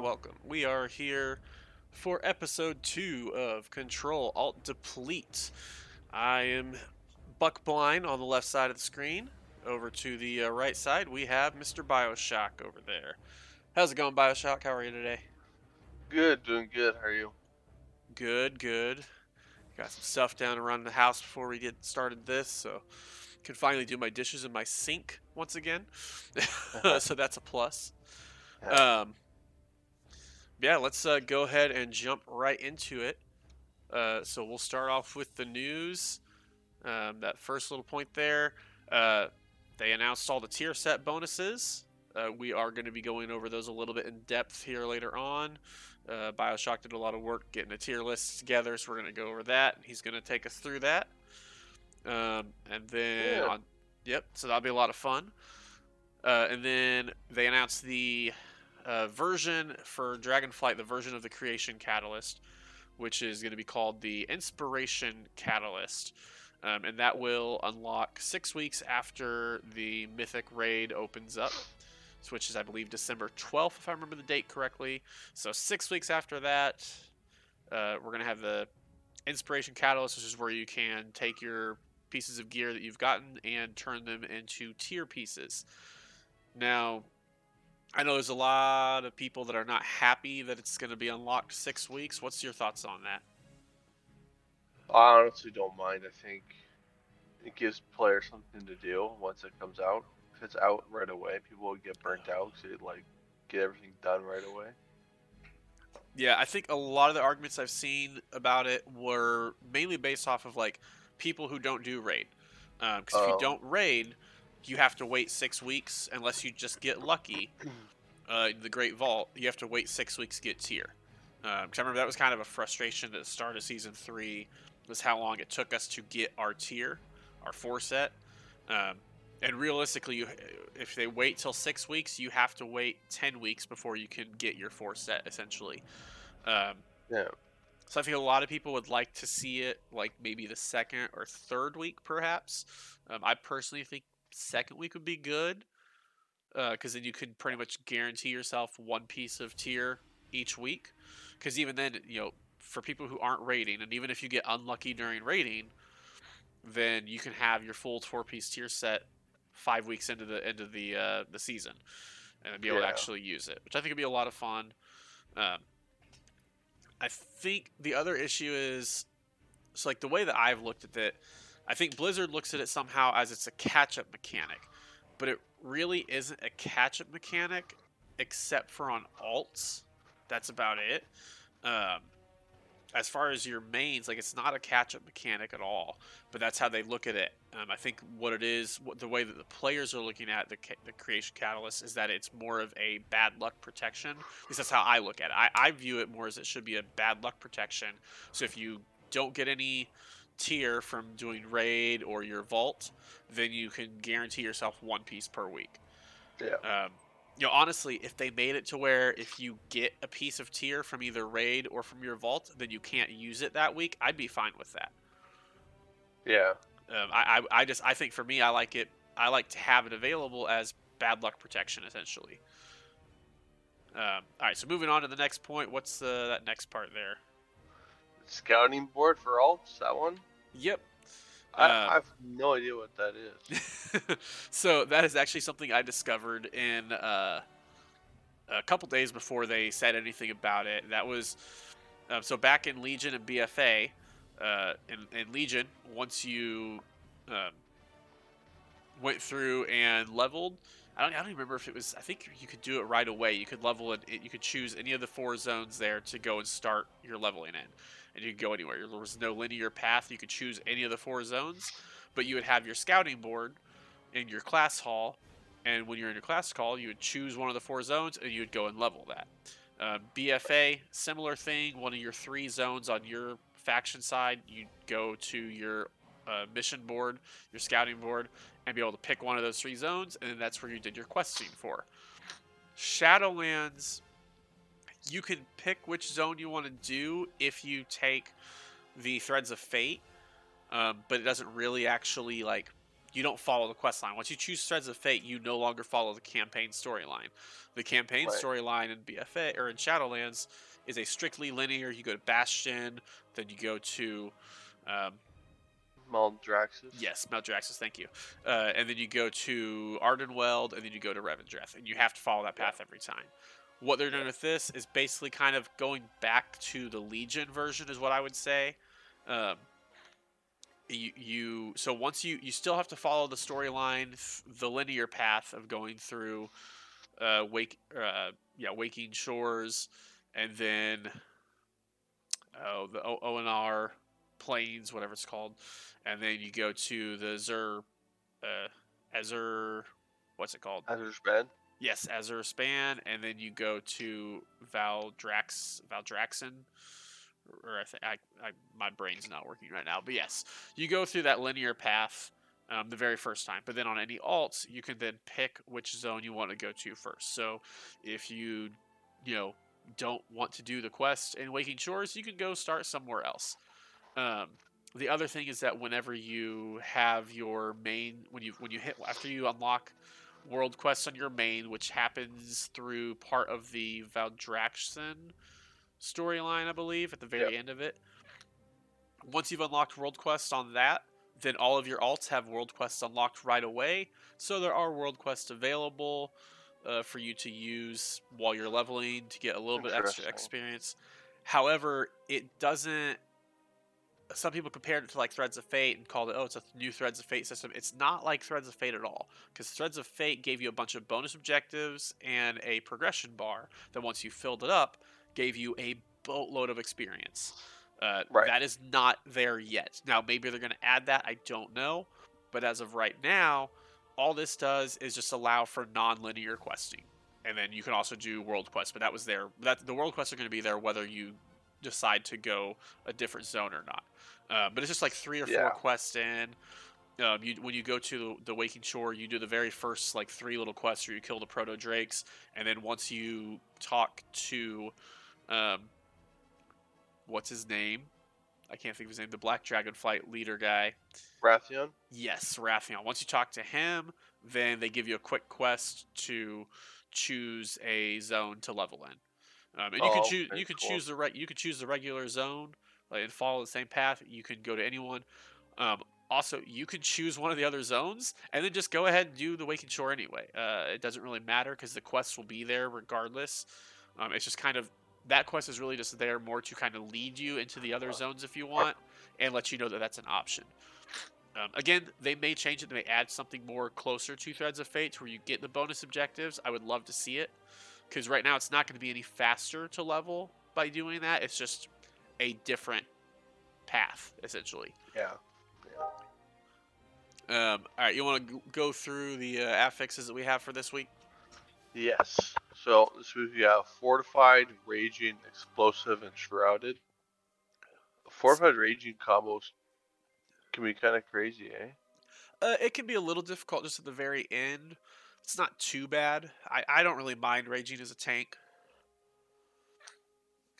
welcome, welcome. We are here for episode two of Control Alt Deplete. I am Buckblind on the left side of the screen. Over to the uh, right side, we have Mr. Bioshock over there. How's it going, Bioshock? How are you today? Good, doing good. How are you? Good, good. Got some stuff down around the house before we get started this, so can finally do my dishes in my sink once again. so that's a plus. Um, yeah, let's uh, go ahead and jump right into it. Uh, so we'll start off with the news. Um, that first little point there. Uh, they announced all the tier set bonuses. Uh, we are going to be going over those a little bit in depth here later on. Uh, Bioshock did a lot of work getting a tier list together, so we're going to go over that. He's going to take us through that. Um, and then, Yeah. on, yep, so that'll be a lot of fun. Uh, and then they announced the uh, version for Dragonflight, the version of the Creation Catalyst, which is going to be called the Inspiration Catalyst. Um, and that will unlock six weeks after the Mythic Raid opens up, which is, I believe, December 12th, if I remember the date correctly. So, six weeks after that, uh, we're going to have the Inspiration Catalyst, which is where you can take your pieces of gear that you've gotten and turn them into tier pieces. Now, I know there's a lot of people that are not happy that it's going to be unlocked six weeks. What's your thoughts on that? I honestly don't mind. I think it gives players something to do once it comes out. If it's out right away, people will get burnt out because they like get everything done right away. Yeah, I think a lot of the arguments I've seen about it were mainly based off of like people who don't do raid. Uh, because if you Oh. don't raid, you have to wait six weeks unless you just get lucky. uh, the Great Vault, you have to wait six weeks to get tier. Because I remember that was kind of a frustration at the start of season three, was how long it took us to get our tier, our four set. Um, and realistically, you, if they wait till six weeks, you have to wait ten weeks before you can get your four set, essentially. Um, Yeah. so I think a lot of people would like to see it like maybe the second or third week, perhaps. Um, I personally think second week would be good because then you could pretty much guarantee yourself one piece of tier each week. Because even then, you know, for people who aren't rating, and even if you get unlucky during rating, then you can have your full four piece tier set five weeks into the end of the uh, the season, and be able to actually use it, which I think would be a lot of fun. Um, I think the other issue is, so like the way that I've looked at it, I think Blizzard looks at it somehow as it's a catch up mechanic, but it really isn't a catch up mechanic except for on alts. That's about it. Um, as far as your mains, like it's not a catch up mechanic at all, but that's how they look at it. Um, I think what it is, what, the way that the players are looking at the, the creation catalyst is that it's more of a bad luck protection. At least that's how I look at it. I, I view it more as it should be a bad luck protection. So if you don't get any tier from doing raid or your vault, then you can guarantee yourself one piece per week. Yeah. Um, you know, honestly, if they made it to where if you get a piece of tier from either raid or from your vault, then you can't use it that week, I'd be fine with that. Yeah. Um, I, I, I just, I think for me, I like it. I like to have it available as bad luck protection, essentially. Um, all right, so moving on to the next point. What's the, that next part there? Scouting board for alts. That one. Yep. I, Uh, I have no idea what that is. so that is actually something I discovered in uh, a couple days before they said anything about it. That was um, so back in Legion and BFA. Uh, in, in Legion, once you um, went through and leveled, I don't, I don't even remember if it was. I think you could do it right away. You could level it. You could choose any of the four zones there to go and start your leveling in, and you could go anywhere. There was no linear path. You could choose any of the four zones, but you would have your scouting board in your class hall, and when you're in your class hall, you would choose one of the four zones and you would go and level that. Uh, BFA, similar thing. One of your three zones on your faction side, you go to your uh, mission board, your scouting board, and be able to pick one of those three zones, and then that's where you did your questing for. Shadowlands, you can pick which zone you want to do if you take the Threads of Fate, um, but it doesn't really actually like you don't follow the quest line. Once you choose Threads of Fate, you no longer follow the campaign storyline. The campaign Right. storyline in BFA or in Shadowlands is a strictly linear. You go to Bastion, then you go to um, Maldraxxus. Yes, Maldraxxus, thank you. Uh, and then you go to Ardenweld, and then you go to Revendreth, and you have to follow that path every time. What they're doing with this is basically kind of going back to the Legion version, is what I would say. Um, you, you so once you you still have to follow the storyline, the linear path of going through, uh, wake, uh, yeah, Waking Shores, and then oh the o- Ohn'ahran plains, whatever it's called, and then you go to the Zer uh, Azur, what's it called? Azure Span. Yes, Azure Span, and then you go to Valdrax, Valdraxen, or I think I, I, my brain's not working right now, but yes, you go through that linear path um, the very first time. But then on any alts, you can then pick which zone you want to go to first. So if you, you know, don't want to do the quest in Waking Shores, you can go start somewhere else. Um, the other thing is that whenever you have your main, when you when you hit after you unlock world quests on your main, which happens through part of the Valdraxen storyline, I believe, at the very end of it. Once you've unlocked world quests on that, then all of your alts have world quests unlocked right away. So there are world quests available uh, for you to use while you're leveling to get a little bit extra experience. However, it doesn't. Some people compared it to like Threads of Fate and called it, oh, it's a new Threads of Fate system. It's not like Threads of Fate at all, because Threads of Fate gave you a bunch of bonus objectives and a progression bar that once you filled it up, gave you a boatload of experience. Uh, Right. That is not there yet. Now, maybe they're going to add that. I don't know. But as of right now, all this does is just allow for non-linear questing, and then you can also do world quests. But that was there. That the world quests are going to be there whether you decide to go a different zone or not. Uh, but it's just like three or four quests in. Um, you, when you go to the Waking Shore, you do the very first like three little quests where you kill the proto drakes, and then once you talk to, um, what's his name? I can't think of his name. The Black Dragonflight leader guy. Wrathion. Yes, Raphael. Once you talk to him, then they give you a quick quest to choose a zone to level in. Um, and you Oh, can choose you can cool. choose the right you can choose the regular zone like, and follow the same path. You can go to anyone. Um, also, you can choose one of the other zones and then just go ahead and do the Waking Shore anyway. Uh, it doesn't really matter because the quests will be there regardless. Um, it's just kind of that quest is really just there more to kind of lead you into the other zones if you want and let you know that that's an option. Um, again, they may change it. They may add something more closer to Threads of Fate to where you get the bonus objectives. I would love to see it because right now it's not going to be any faster to level by doing that. It's just a different path essentially. Yeah. Um, all right, you want to go through the uh, affixes that we have for this week? Yes. So this week we have fortified, raging, explosive, and shrouded. Fortified raging combos can be kind of crazy, eh? Uh, it can be a little difficult just at the very end. It's not too bad. I, I don't really mind raging as a tank.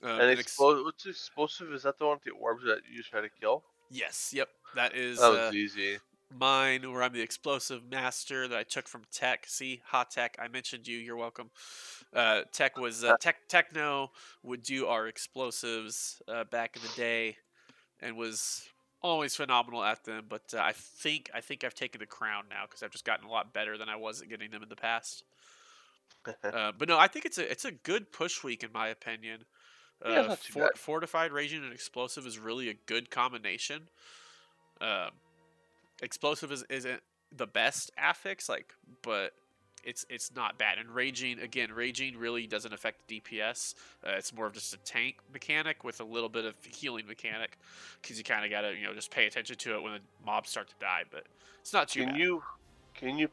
Um, and and ex- explosive. What's explosive? Is that the one with the orbs that you try to kill? yes, yep, that is. That was uh, easy. mine where I'm the explosive master that I took from Tech. See, hot Tech, I mentioned you. You're welcome. Uh, tech was uh, Tech Techno would do our explosives uh, back in the day, and was always phenomenal at them. But uh, I think I think I've taken the crown now because I've just gotten a lot better than I was at getting them in the past. Uh, but no, I think it's a it's a good push week in my opinion. Uh, Yeah, it's not too bad. fortified raging and explosive is really a good combination. Um, explosive is, isn't the best affix, like, but it's it's not bad. And raging again, raging really doesn't affect DPS. Uh, it's more of just a tank mechanic with a little bit of healing mechanic, because you kind of gotta you know just pay attention to it when the mobs start to die. But it's not too Can bad. you can you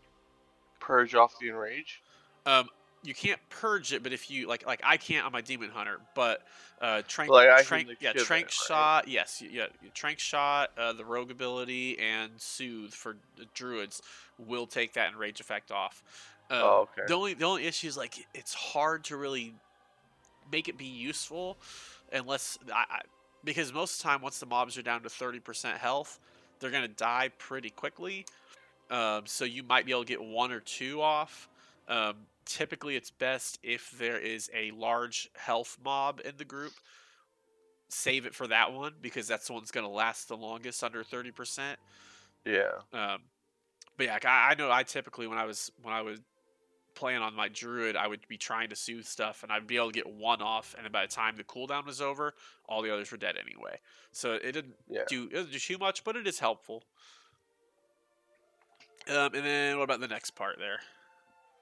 purge off the enrage? Um, you can't purge it, but if you like, like I can't on my demon hunter, but uh, tranq, Like, tranq yeah, tranq right? shot, yes, yeah, tranq shot, uh, the rogue ability, and soothe for the druids will take that enrage effect off. Um, Oh, okay. The only the only issue is like it's hard to really make it be useful unless I, I because most of the time once the mobs are down to thirty percent health, they're gonna die pretty quickly. um, so you might be able to get one or two off. Um, typically, it's best if there is a large health mob in the group. Save it for that one because that's the one that's going to last the longest, under thirty percent. Yeah. Um, but yeah, I, I know I typically when I was when I was playing on my druid, I would be trying to soothe stuff, and I'd be able to get one off, and then by the time the cooldown was over, all the others were dead anyway. So it didn't Yeah. do it doesn't do too much, but it is helpful. Um, and then what about the next part there?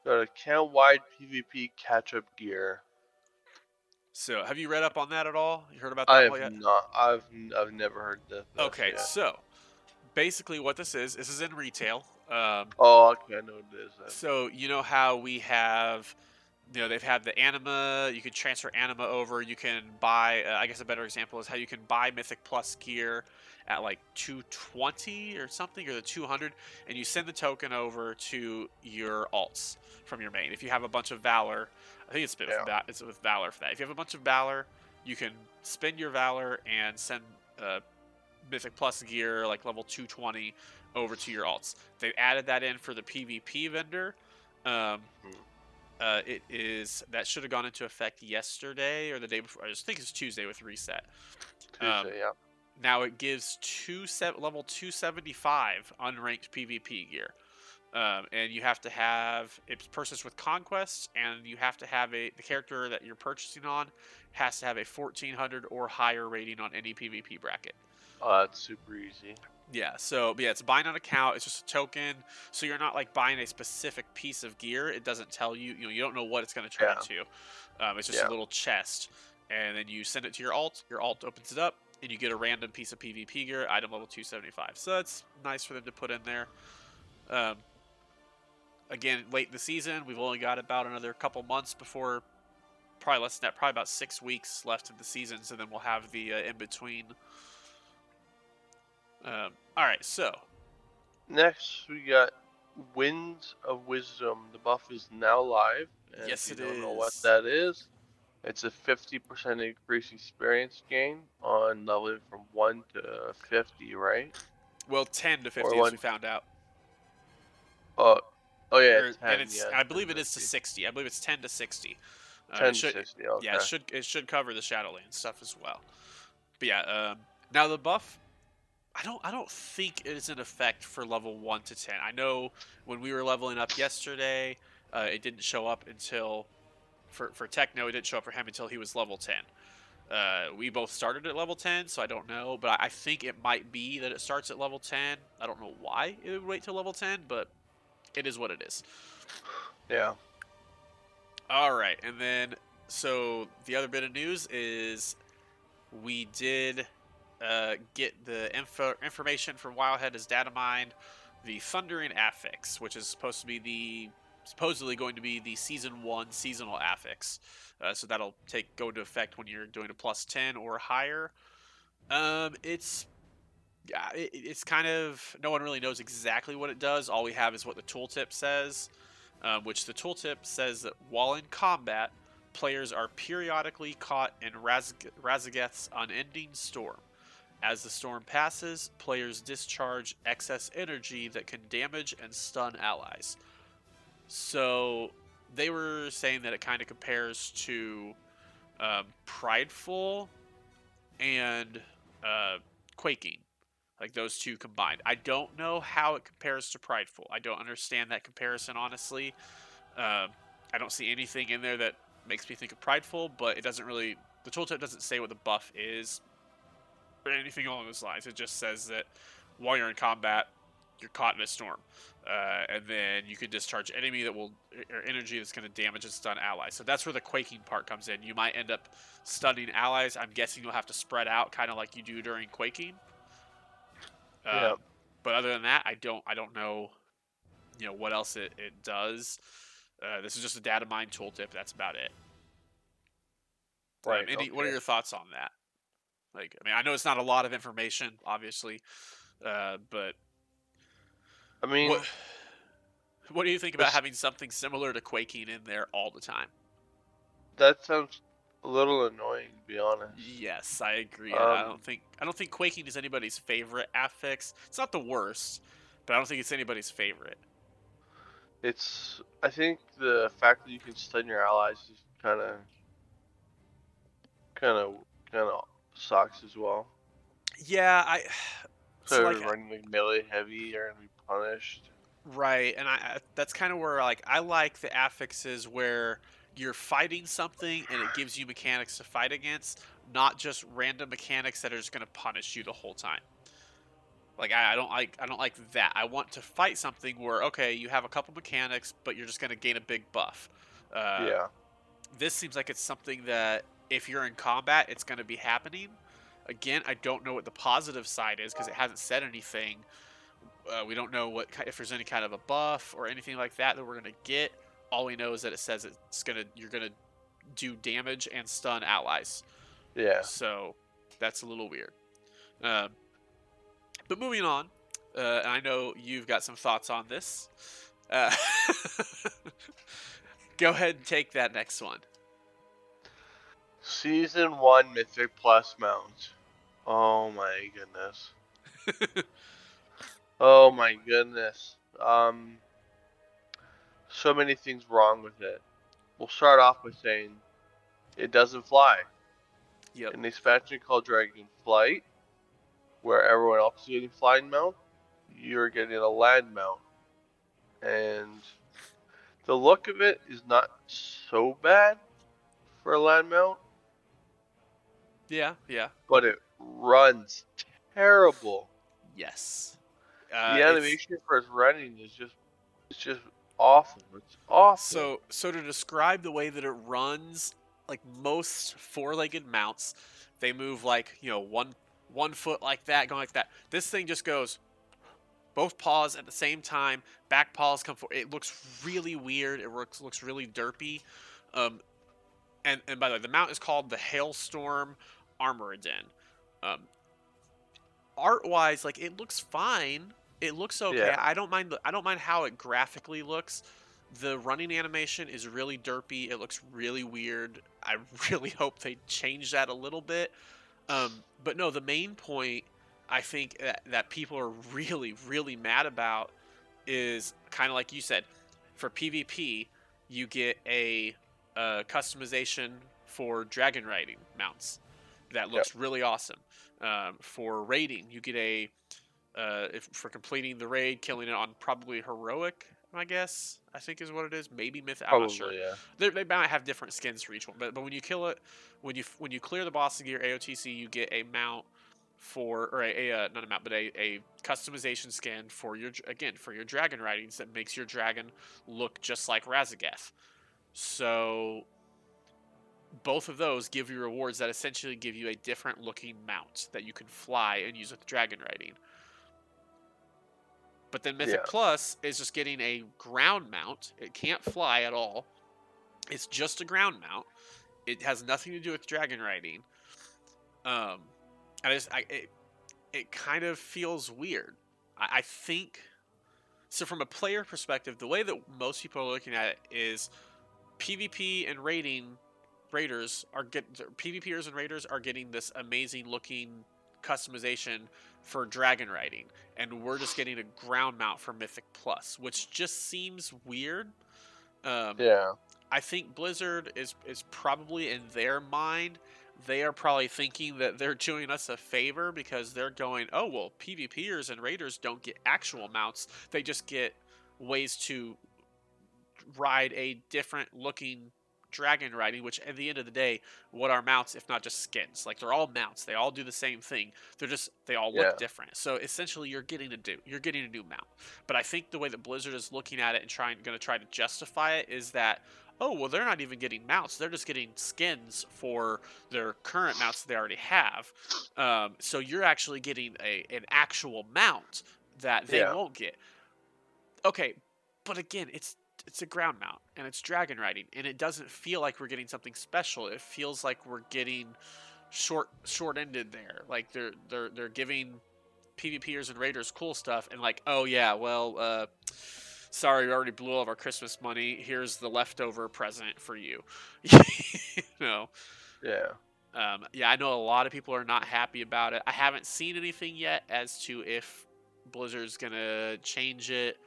Got a count wide PvP catch up gear. So have you read up on that at all? You heard about that I have yet? not. I've I've never heard this Okay, yet. so basically what this is, this is in retail. Um, Oh, okay, I know what it is. Then. So you know how we have, you know, they've had the anima. You can transfer anima over. You can buy. Uh, I guess a better example is how you can buy Mythic Plus gear at like 220 or something, or the 200, and you send the token over to your alts from your main. If you have a bunch of Valor, I think it's, with Yeah. Va- it's with Valor for that. If you have a bunch of Valor, you can spend your Valor and send uh, Mythic Plus gear, like level 220, over to your alts. They've added that in for the PvP vendor. Um, uh, it is that should have gone into effect yesterday or the day before. I just think it's Tuesday with reset. Tuesday, um, yeah. Now it gives two se- level 275 unranked PvP gear. Um, and you have to have it's purchased with conquest, and you have to have a the character that you're purchasing on has to have a 1400 or higher rating on any PvP bracket. Oh, that's super easy. Yeah, so but yeah, it's buying on account. It's just a token, so you're not like buying a specific piece of gear. It doesn't tell you, you know, you don't know what it's going to turn Yeah. into. Um, it's just Yeah. a little chest, and then you send it to your alt. Your alt opens it up, and you get a random piece of PvP gear, item level 275. So that's nice for them to put in there. Um, again, late in the season, we've only got about another couple months before, probably less than that, probably about six weeks left of the season. So then we'll have the uh, in between. Um, all right, so Next, we got Winds of Wisdom. The buff is now live. And Yes, if it you don't know what that is. it's a 50% increase experience gain on leveling from 1 to 50, right? well, ten to fifty, Or as one- we found out. Oh, oh yeah, Or- 10, and it's, yeah, I believe 10 it is to sixty. I believe it's ten to sixty. Uh, 10 it should, 60, okay. Yeah, it should it should cover the Shadowlands stuff as well. But yeah, um, now the buff, I don't I don't think it is an effect for level one to ten. I know when we were leveling up yesterday, uh, it didn't show up until for for Techno. It didn't show up for him until he was level ten. Uh, we both started at level 10, so I don't know, but I I think it might be that it starts at level 10. I don't know why it would wait till level 10, but it is what it is. Yeah. All right, and then so the other bit of news is we did uh, get the info information from Wowhead is data mined the Thundering Affix, which is supposed to be the supposedly going to be the season one seasonal affix. Uh, so that'll take go into effect when you're doing a plus ten or higher. Um, it's yeah, it, it's kind of no one really knows exactly what it does. All we have is what the tooltip says um, which the tooltip says that while in combat, players are periodically caught in Raz- Raszageth's unending storm. As the storm passes, players discharge excess energy that can damage and stun allies. So they were saying that it kind of compares to um, Prideful and uh, Quaking like those two combined. I don't know how it compares to Prideful. I don't understand that comparison honestly. Um, I don't see anything in there that makes me think of Prideful, but it doesn't really. The tooltip doesn't say what the buff is anything along those lines. It just says that while you're in combat, you're caught in a storm, uh, and then you can discharge enemy that will or energy that's going to damage and stun allies. So that's where the quaking part comes in. You might end up stunning allies. I'm guessing you'll have to spread out, kind of like you do during quaking. Yeah. Um, but other than that, I don't I don't know, you know, what else it, it does. Uh, this is just a data mine tooltip. That's about it. Um, Right, any, What are your thoughts on that? Like, I mean, I know it's not a lot of information, obviously, uh, but I mean, what what do you think about having something similar to quaking in there all the time? that sounds a little annoying, to be honest. Yes, I agree. I Um, don't think I don't think quaking is anybody's favorite affix. It's not the worst, but I don't think it's anybody's favorite. It's I think the fact that you can stun your allies is kind of kind of kind of sucks as well. Yeah, I. So, like, running like melee heavy are gonna be punished. Right, and I I- that's kind of where like I like the affixes where you're fighting something and it gives you mechanics to fight against, not just random mechanics that are just going to punish you the whole time. Like I, I don't like I don't like that. I want to fight something where okay, you have a couple mechanics, but you're just going to gain a big buff. Uh, yeah. This seems like it's something that if you're in combat, it's going to be happening. Again, I don't know what the positive side is because it hasn't said anything. Uh, we don't know what if there's any kind of a buff or anything like that that we're gonna get. All we know is that it says it's gonna you're gonna do damage and stun allies. Yeah. So that's a little weird. Um, but moving on, uh, and I know you've got some thoughts on this. Uh, go ahead and take that next one. Season one Mythic Plus mount. Oh my goodness. oh my goodness. Um, so many things wrong with it. We'll start off with saying it doesn't fly. Yep. In this expansion called Dragon Flight, where everyone else is getting flying mount, you're getting a land mount. And the look of it is not so bad for a land mount, Yeah. Yeah. but it runs terrible. Yes. Uh, the animation for its running is just it's just awful. It's awful. So, so to describe the way that it runs, like most four-legged mounts, they move like you know one one foot like that, going like that. This thing just goes both paws at the same time. Back paws come forward. It looks really weird. It looks looks really derpy. Um, and and by the way, the mount is called the Hailstorm Armoredon. Um, art-wise, like it looks fine. It looks okay. Yeah. I don't mind. The, I don't mind how it graphically looks. The running animation is really derpy. It looks really weird. I really hope they change that a little bit. Um, but no, the main point I think that, that people are really, really mad about is kind of like you said. For PvP, you get a, uh customization for dragon riding mounts that looks really awesome. Um, for raiding, you get a uh, if, for completing the raid, killing it on probably heroic. I guess I think is what it is. Maybe myth. I'm Probably, not sure. yeah. They, they might have different skins for each one, but but when you kill it, when you when you clear the boss gear AOTC, you get a mount for or a, a uh, not a mount, but a, a customization skin for your again for your dragon ridings that makes your dragon look just like Raszageth. So both of those give you rewards that essentially give you a different looking mount that you can fly and use with dragon riding. But then Mythic Yeah. Plus is just getting a ground mount. It can't fly at all. It's just a ground mount. It has nothing to do with dragon riding. Um, I just I it, it kind of feels weird. I, I think so from a player perspective, the way that most people are looking at it is PvP and raiding raiders are get PvPers and raiders are getting this amazing looking customization for dragon riding, and we're just getting a ground mount for Mythic Plus, which just seems weird. Um, Yeah. I think Blizzard is is probably in their mind. They are probably thinking that they're doing us a favor because they're going, oh well, PvPers and raiders don't get actual mounts; they just get ways to ride a different looking dragon riding. Which, at the end of the day, what are mounts if not just skins? Like they're all mounts; they all do the same thing. They're just they all look Yeah. different. So essentially, you're getting a do you're getting a new mount. But I think the way that Blizzard is looking at it and trying going to try to justify it is that oh well they're not even getting mounts they're just getting skins for their current mounts that they already have um, so you're actually getting a an actual mount that they Yeah. won't get okay but again it's it's a ground mount and it's dragon riding and it doesn't feel like we're getting something special it feels like we're getting short short ended there like they're they're they're giving pvpers and raiders cool stuff and like oh yeah well uh sorry we already blew all of our christmas money here's the leftover present for you you know Yeah. um, yeah, I know a lot of people are not happy about it. I haven't seen anything yet as to if Blizzard's gonna change it.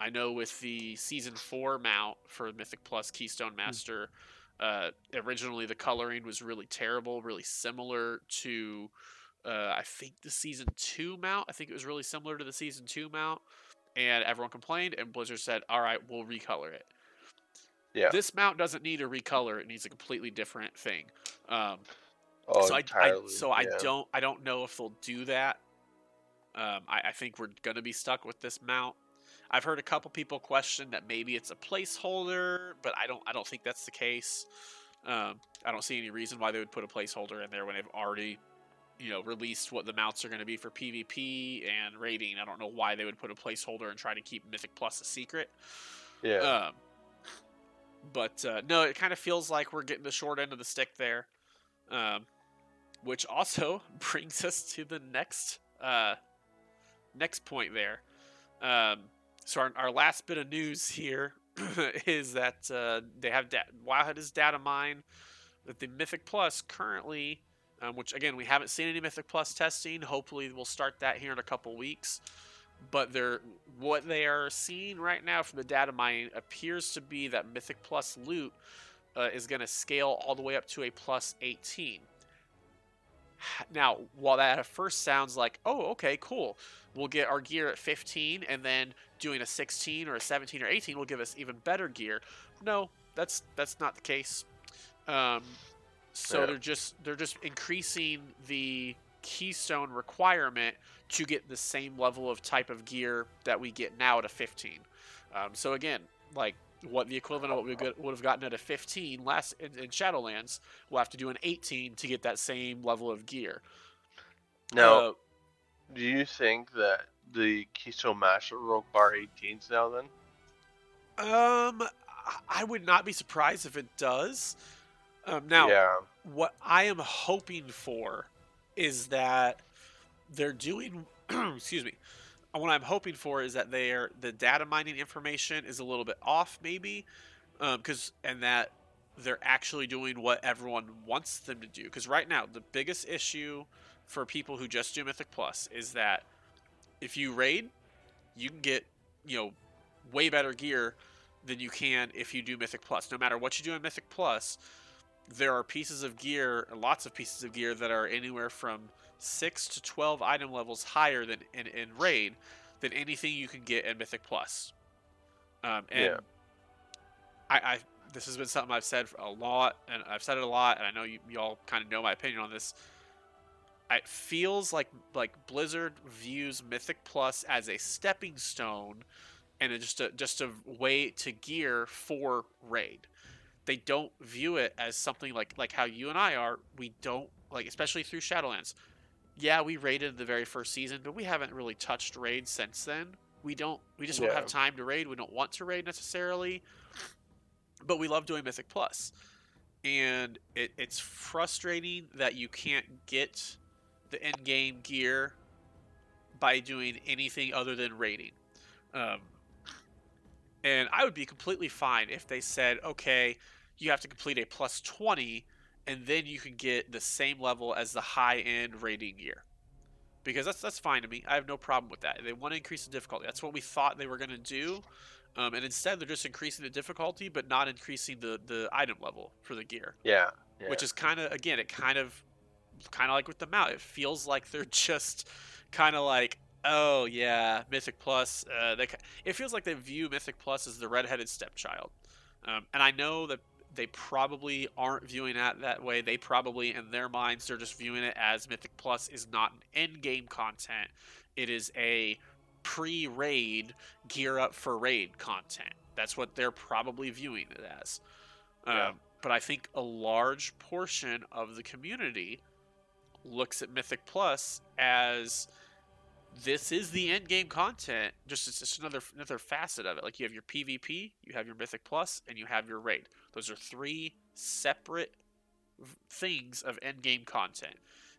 I know with the season four mount for Mythic Plus Keystone Master, uh, originally the coloring was really terrible, really similar to uh, I think the season two mount. I think it was really similar to the season two mount, and everyone complained, and Blizzard said, "All right, we'll recolor it." Yeah. This mount doesn't need a recolor; it needs a completely different thing. Um, oh, so I, I entirely. so I don't I don't know if they'll do that. Um, I, I think we're gonna be stuck with this mount. I've heard a couple people question that maybe it's a placeholder, but I don't I don't think that's the case. Um, I don't see any reason why they would put a placeholder in there when they've already, you know, released what the mounts are going to be for PvP and raiding. I don't know why they would put a placeholder and try to keep Mythic Plus a secret. Yeah. Um, but uh, no, it kind of feels like we're getting the short end of the stick there, um, which also brings us to the next uh, next point there. Um, so our, our last bit of news here is that uh, they have da- Wowhead is data mine that the Mythic Plus currently, um, which again we haven't seen any Mythic Plus testing. Hopefully we'll start that here in a couple weeks but they're what they are seeing right now from the data mining appears to be that Mythic Plus loot uh, is going to scale all the way up to a plus 18. Now, while that at first sounds like, oh, okay, cool, we'll get our gear at 15, and then doing a 16 or a 17 or 18 will give us even better gear. No, that's that's not the case. Um, so Yeah. they're just they're just increasing the keystone requirement to get the same level of type of gear that we get now at a 15. Um, so again, like what the equivalent of what we would have gotten at a 15 last in, in Shadowlands, we'll have to do an 18 to get that same level of gear. now, Uh, do you think that the Keystone Master will require 18s now? Then. um, I- I would not be surprised if it does. Um, now, Yeah. what I am hoping for is that they're doing excuse me. What I'm hoping for is that they're the data mining information is a little bit off maybe um, because and that they're actually doing what everyone wants them to do. Because right now the biggest issue for people who just do Mythic Plus is that if you raid you can get you know way better gear than you can if you do Mythic Plus. No matter what you do in Mythic Plus there are pieces of gear, lots of pieces of gear that are anywhere from six to twelve item levels higher than in, in raid than anything you can get in Mythic Plus. Um, and Yeah. I, I this has been something I've said a lot, and I've said it a lot, and I know you, you all kind of know my opinion on this. It feels like like Blizzard views Mythic Plus as a stepping stone, and just a just a way to gear for raid they don't view it as something like like how you and I are. We don't like, especially through Shadowlands. Yeah, we raided the very first season, but we haven't really touched raid since then. We don't. We just don't have time to raid. We don't want to raid necessarily, but we love doing Mythic Plus, and it, it's frustrating that you can't get the end game gear by doing anything other than raiding. Um, and I would be completely fine if they said, okay, you have to complete a plus 20 and then you can get the same level as the high end rating gear. Because that's that's fine to me. I have no problem with that. They want to increase the difficulty. That's what we thought they were going to do. Um, and instead, they're just increasing the difficulty, but not increasing the, the item level for the gear Yeah. yeah. which is kind of again it kind of kind of like with the mount it feels like they're just kind of like oh yeah mythic plus uh, they, it feels like they view mythic plus as the redheaded stepchild um, and i know that they probably aren't viewing it that way. They probably in their minds they're just viewing it as mythic plus is not an end game content. It is a pre-raid gear up for raid content. That's what they're probably viewing it as. Yeah. um, but I think a large portion of the community looks at Mythic Plus as this is the end game content. Just it's just another another facet of it. Like you have your PvP, you have your Mythic Plus, and you have your raid. Those are three separate things of end game content.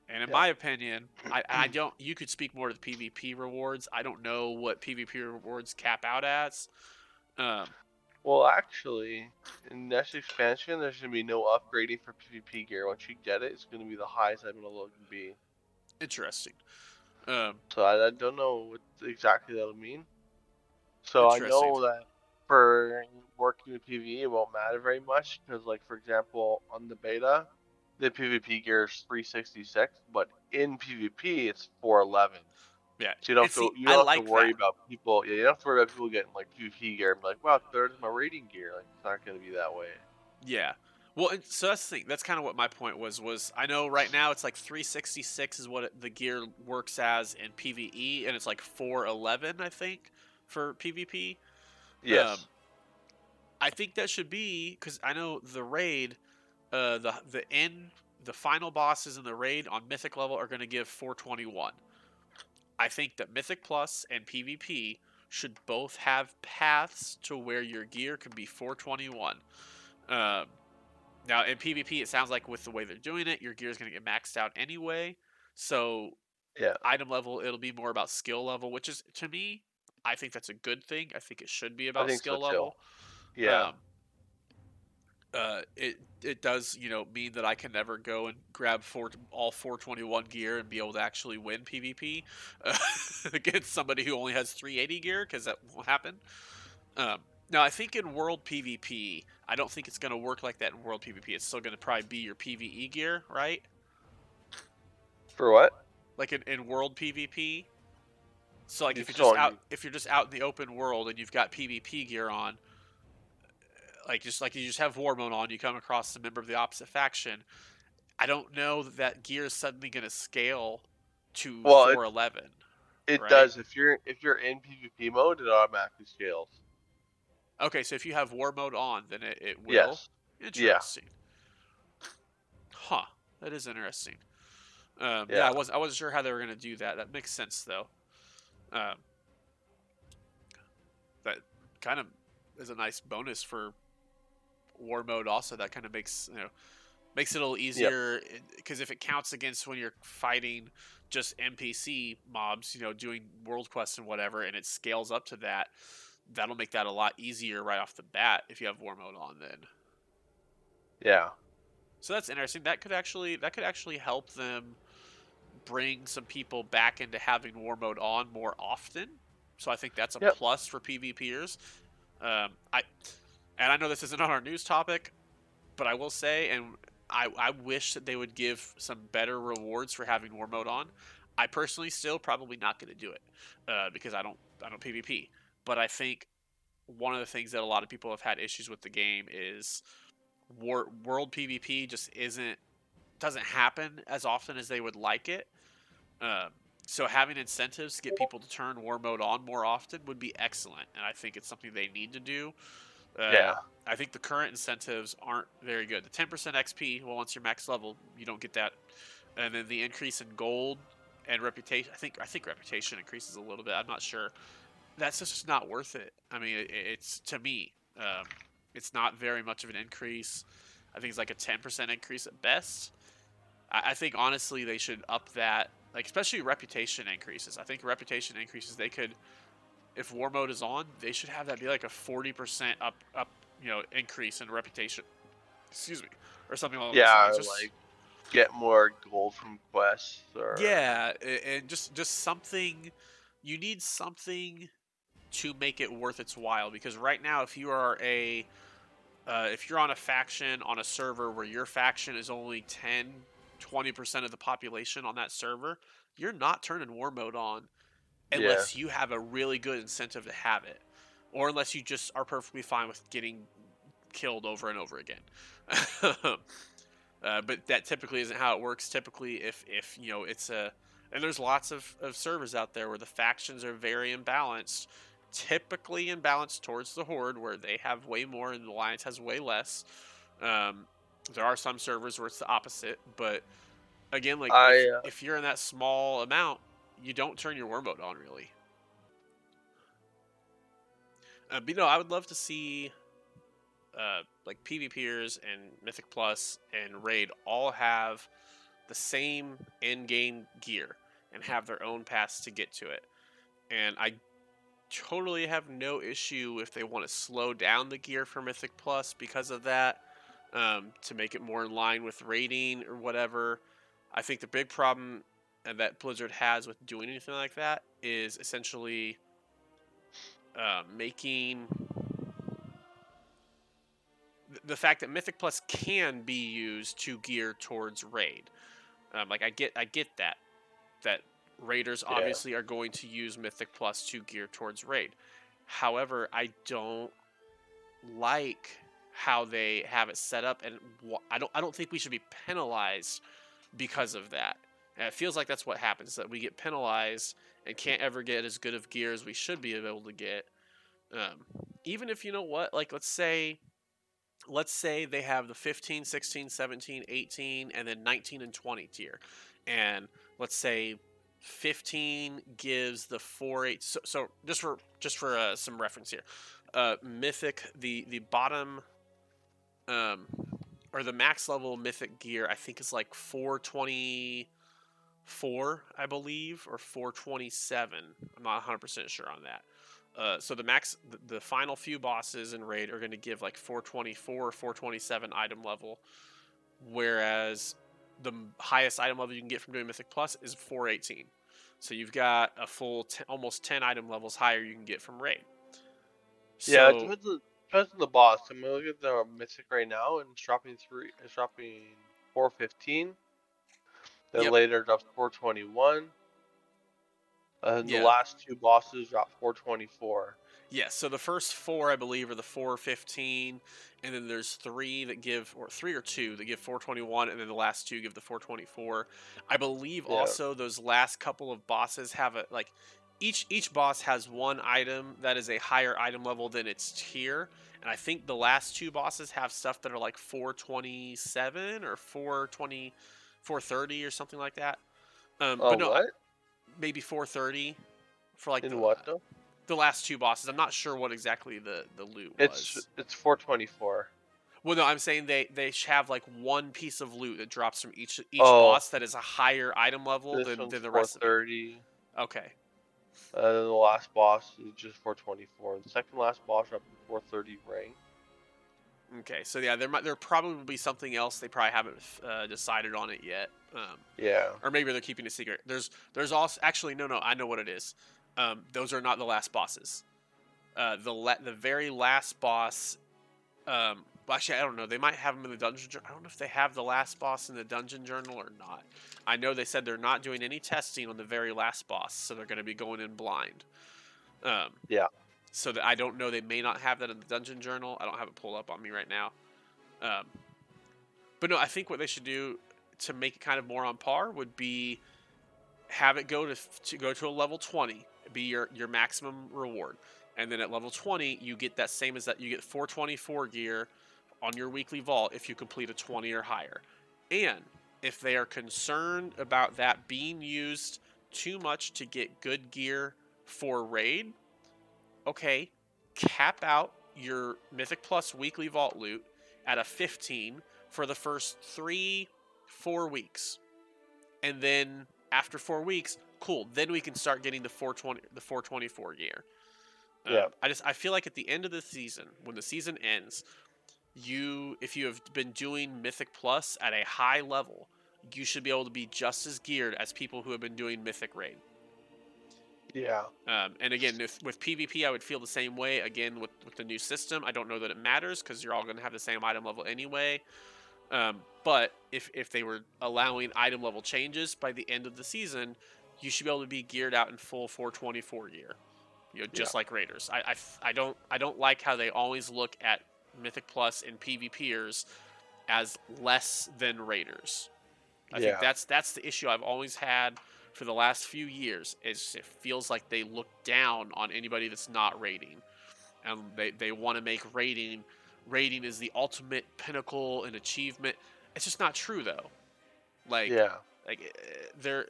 And in Yeah. my opinion, I, I don't. You could speak more to the PvP rewards. I don't know what PvP rewards cap out as. Um, Well, actually, in next expansion, there's gonna be no upgrading for PvP gear. Once you get it, it's gonna be the highest I'm gonna look can be. interesting. Um, So I, I don't know what exactly that'll mean. So I know that for working with PvE, it won't matter very much because, like for example, on the beta, the PvP gear is 366, but in PvP it's 411. yeah. So you don't have to, you don't have like to worry that. about people. Yeah, you don't have to worry about people getting like PvP gear. I'm like, wow, there's my rating gear. Like it's not gonna be that way. Yeah. Well, so that's the thing. That's kind of what my point was. Was I know right now it's like 366 is what the gear works as in PVE, and it's like 411, I think, for PvP. Yes. Um, I think that should be because I know the raid, uh, the the end, the final bosses in the raid on Mythic level are going to give 421. I think that Mythic Plus and PvP should both have paths to where your gear can be 421. Um, now in PvP, it sounds like with the way they're doing it, your gear is going to get maxed out anyway. So yeah. item level, it'll be more about skill level, which is to me, I think that's a good thing. I think it should be about think so skill too. level. Yeah. Um, uh, it it does you know mean that I can never go and grab four all 421 gear and be able to actually win PvP uh, against somebody who only has 380 gear because that won't happen. Um, now I think in World PvP, I don't think it's going to work like that in World PvP. It's still going to probably be your PVE gear, right? For what? Like in, in World PvP. So like if you're just out you. if you're just out in the open world and you've got PvP gear on, like just like you just have war mode on, you come across a member of the opposite faction. I don't know that that gear is suddenly going to scale to Well, it- 411. It right? does. If you're if you're in PvP mode, it automatically scales. Okay, so if you have war mode on, then it, it will. Yes. Interesting. Huh. That is interesting. Um, yeah. Yeah. I was I wasn't sure how they were going to do that. That makes sense though. Um, that kind of is a nice bonus for war mode. Also, that kind of makes you know makes it a little easier because if it counts against when you're fighting just NPC mobs, you know, doing world quests and whatever, and it scales up to that, that'll make that a lot easier right off the bat if you have war mode on. Then. Yeah. So that's interesting. That could actually that could actually help them bring some people back into having war mode on more often. So I think that's a Yep. plus for PvPers. Um, I and I know this isn't on our news topic, but I will say, and I, I wish that they would give some better rewards for having war mode on. I personally still probably not going to do it uh, because I don't I don't PvP. But I think one of the things that a lot of people have had issues with the game is war, world PvP just isn't doesn't happen as often as they would like it. Um, so having incentives to get people to turn war mode on more often would be excellent, and I think it's something they need to do. Uh, Yeah. I think the current incentives aren't very good. The 10% XP, well, once you're max level, you don't get that, and then the increase in gold and reputation. I think I think reputation increases a little bit. I'm not sure. That's just not worth it. I mean, it, it's to me, um, it's not very much of an increase. I think it's like a 10% increase at best. I, I think honestly they should up that, like especially reputation increases. I think reputation increases they could, if war mode is on, they should have that be like a 40% up up you know increase in reputation. Excuse me, or something along Yeah. those lines. Just- like get more gold from quests or yeah, and just just something. You need something to make it worth its while because right now, if you are a uh, if you're on a faction on a server where your faction is only 10 20% of the population on that server you're not turning war mode on unless you have a really good incentive to have it or unless you just are perfectly fine with getting killed over and over again. Uh, but that typically isn't how it works. Typically if if you know it's a and there's lots of, of servers out there where the factions are very imbalanced typically imbalanced towards the horde where they have way more and the alliance has way less um, there are some servers where it's the opposite but again like I, if, uh, if you're in that small amount you don't turn your war mode on really uh, but you know i would love to see uh, like PvPers and Mythic Plus and Raid all have the same end game gear and have their own paths to get to it. And I totally have no issue if they want to slow down the gear for Mythic Plus because of that um, to make it more in line with rating or whatever. I think the big problem that Blizzard has with doing anything like that is essentially uh, making the fact that Mythic Plus can be used to gear towards raid. Um, like I get, I get that that raiders Yeah. obviously are going to use Mythic Plus to gear towards raid. However, I don't like how they have it set up, and I don't, I don't think we should be penalized because of that. And it feels like that's what happens that we get penalized and can't ever get as good of gear as we should be able to get. Um, even if you know what, like let's say, let's say they have the 15, 16, 17, 18, and then 19 and 20 tier, and let's say 15 gives the 4 8 so, so just for just for uh, some reference here uh, mythic the the bottom um or the max level mythic gear i think is like 424 i believe or 427 i'm not 100% sure on that. Uh, so the max the, the final few bosses in raid are going to give like 424 or 427 item level whereas the highest item level you can get from doing mythic plus is 418 so you've got a full almost 10 item levels higher you can get from raid Yeah, it depends on, depends on the boss. I'm gonna look at the mythic right now, and it's dropping three. It's dropping 415. Then Yep. later it drops 421. And Yeah. the last two bosses drop 424. Yes, so the first four, I believe, are the 415, and then there's three that give, or three or two that give 421, and then the last two give the 424. I believe Yeah. also those last couple of bosses have a like each each boss has one item that is a higher item level than its tier, and I think the last two bosses have stuff that are like 427 or 420, 430 or something like that. Um, Oh, but no, what? maybe 430 for like In the, what though? The last two bosses. I'm not sure what exactly the the loot It's was. it's 424. Well, no, I'm saying they they have like one piece of loot that drops from each each Oh. boss that is a higher item level than, than the rest of it. 430. Okay. And then the last boss is just 424. The second last boss dropped 430 ring. Okay. So yeah, there might there probably be something else they probably haven't uh, decided on it yet. Um, Yeah. or maybe they're keeping it secret. There's there's also actually no no I know what it is. Um, those are not the last bosses. Uh, the la- the very last boss. Um, well, actually, I don't know. They might have them in the dungeon. Jour- I don't know if they have the last boss in the dungeon journal or not. I know they said they're not doing any testing on the very last boss, so they're going to be going in blind. Um, Yeah. So that I don't know. They may not have that in the dungeon journal. I don't have it pulled up on me right now. Um, but no, I think what they should do to make it kind of more on par would be have it go to, to go to a level 20 be your your maximum reward. And then at level 20 you get that same as that you get 424 gear on your weekly vault if you complete a 20 or higher. And if they are concerned about that being used too much to get good gear for raid okay cap out your mythic plus weekly vault loot at a 15 for the first three four weeks. And then after four weeks cool then we can start getting the 420 the 424 gear Um, Yeah. i just i feel like at the end of the season when the season ends you if you have been doing mythic plus at a high level you should be able to be just as geared as people who have been doing mythic raid Yeah. um, and again, if, with PvP, I would feel the same way. Again, with, with the new system, I don't know that it matters because you're all going to have the same item level anyway. Um, but if, if they were allowing item level changes by the end of the season, you should be able to be geared out in full 424 gear. You know, just like Raiders. I, I, I don't I don't like how they always look at Mythic Plus and PvPers as less than Raiders. I Yeah. think that's that's the issue I've always had for the last few years. Is it feels like they look down on anybody that's not raiding, and they they want to make rating rating is the ultimate pinnacle and achievement. It's just not true though. Like Yeah. like eh, there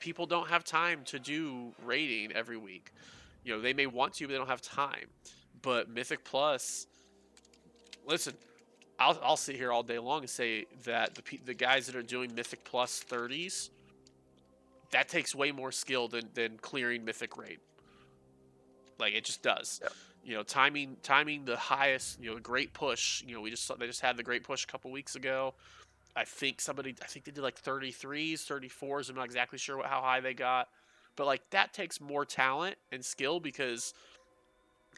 people don't have time to do rating every week you know they may want to but they don't have time but mythic plus listen i'll, I'll sit here all day long and say that the, the guys that are doing mythic plus 30s that takes way more skill than, than clearing mythic raid like it just does Yep. You know timing timing the highest you know the great push you know we just they just had the great push a couple weeks ago I think somebody, I think they did like 33s, 34s. I'm not exactly sure what, how high they got, but like that takes more talent and skill because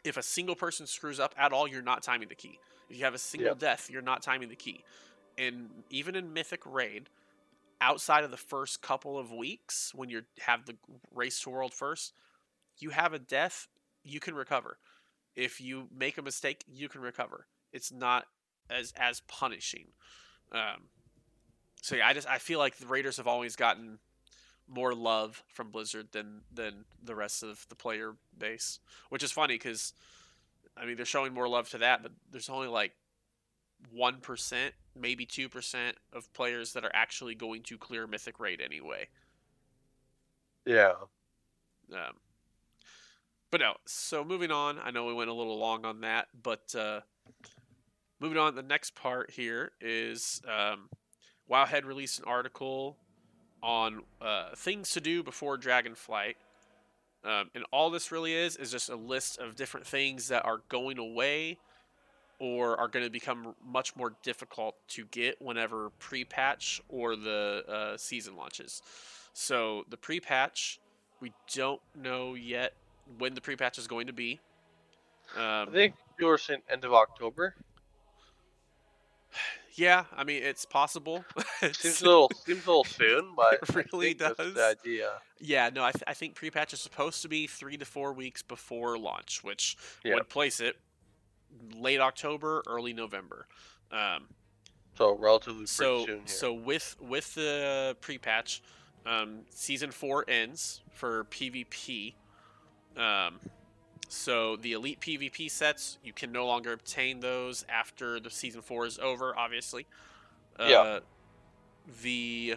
if a single person screws up at all, you're not timing the key. If you have a single Yep. death, you're not timing the key. And even in Mythic Raid, outside of the first couple of weeks when you have the race to world first, you have a death, you can recover. If you make a mistake, you can recover. It's not as as punishing. Um, so yeah, I just I feel like the Raiders have always gotten more love from Blizzard than than the rest of the player base, which is funny because I mean they're showing more love to that, but there's only like one percent, maybe two percent of players that are actually going to clear Mythic Raid anyway. Yeah. Um, but no, so moving on. I know we went a little long on that, but uh, moving on. The next part here is um, Wowhead released an article on uh, things to do before Dragonflight. Um, and all this really is is just a list of different things that are going away or are going to become much more difficult to get whenever pre-patch or the uh, season launches. So the pre-patch, we don't know yet when the pre-patch is going to be. I Um, think you were saying end of October. yeah, I mean it's possible. Seems a little seems a little soon, but It really I does. the idea. yeah, no, I, th- I think pre-patch is supposed to be three to four weeks before launch, which Yeah. would place it late October, early November. Um, So relatively so so with with the pre-patch, um, season four ends for PvP. Um, so the elite PvP sets you can no longer obtain those after the season four is over. Obviously, uh, Yeah. The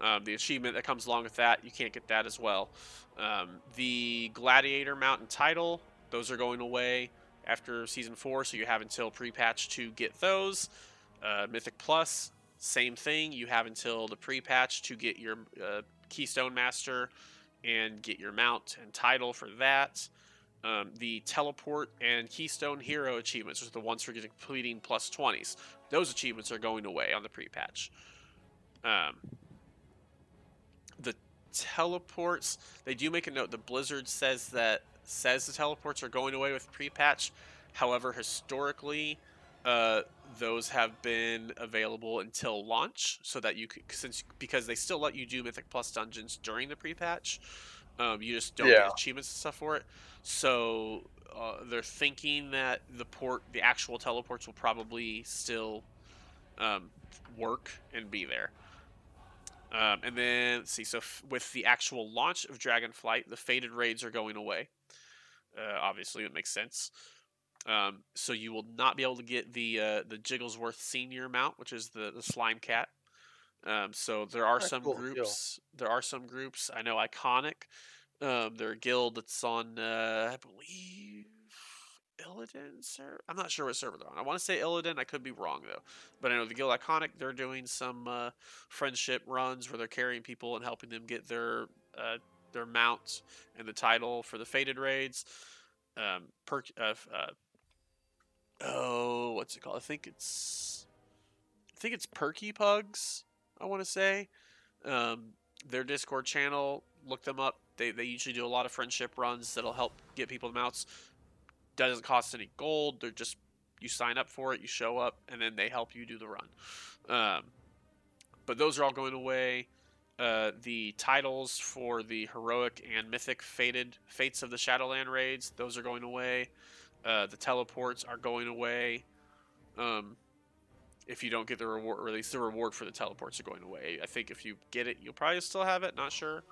um, the achievement that comes along with that you can't get that as well. Um, the gladiator Mountain title those are going away after season four, so you have until pre-patch to get those. Uh, Mythic Plus, same thing. You have until the pre-patch to get your uh, Keystone Master and get your mount and title for that. Um, the Teleport and Keystone Hero achievements, which are the ones for completing plus 20s. Those achievements are going away on the pre-patch. Um, the teleports, they do make a note. The Blizzard says that says the teleports are going away with pre-patch. However, historically, uh, those have been available until launch, so that you could since because they still let you do Mythic Plus dungeons during the pre-patch. Um, you just don't Yeah. get achievements and stuff for it. So uh, they're thinking that the port, the actual teleports, will probably still um, work and be there. Um, and then let's see, so f- with the actual launch of Dragonflight, the fated raids are going away. Uh, obviously, it makes sense. Um, so you will not be able to get the uh, the Jigglesworth Senior mount, which is the the slime cat. Um, so there are Ah, some cool, deal. groups. There are some groups. I know Iconic. Um, they're a guild that's on, uh, I believe, Illidan server. I'm not sure what server they're on. I want to say Illidan. I could be wrong though. But I know the guild Iconic. They're doing some uh, friendship runs where they're carrying people and helping them get their uh, their mount and the title for the fated raids. Um, perk. Uh, uh, oh, what's it called? I think it's. I think it's Perky Pugs. I want to say. Um, their Discord channel. Look them up. They they usually do a lot of friendship runs that'll help get people the mounts. Doesn't cost any gold. They're just you sign up for it, you show up, and then they help you do the run. Um, but those are all going away. Uh, the titles for the heroic and mythic fated fates of the Shadowland raids, those are going away. Uh, the teleports are going away. Um, if you don't get the reward, or at least the reward for the teleports are going away. I think if you get it, you'll probably still have it. Not sure.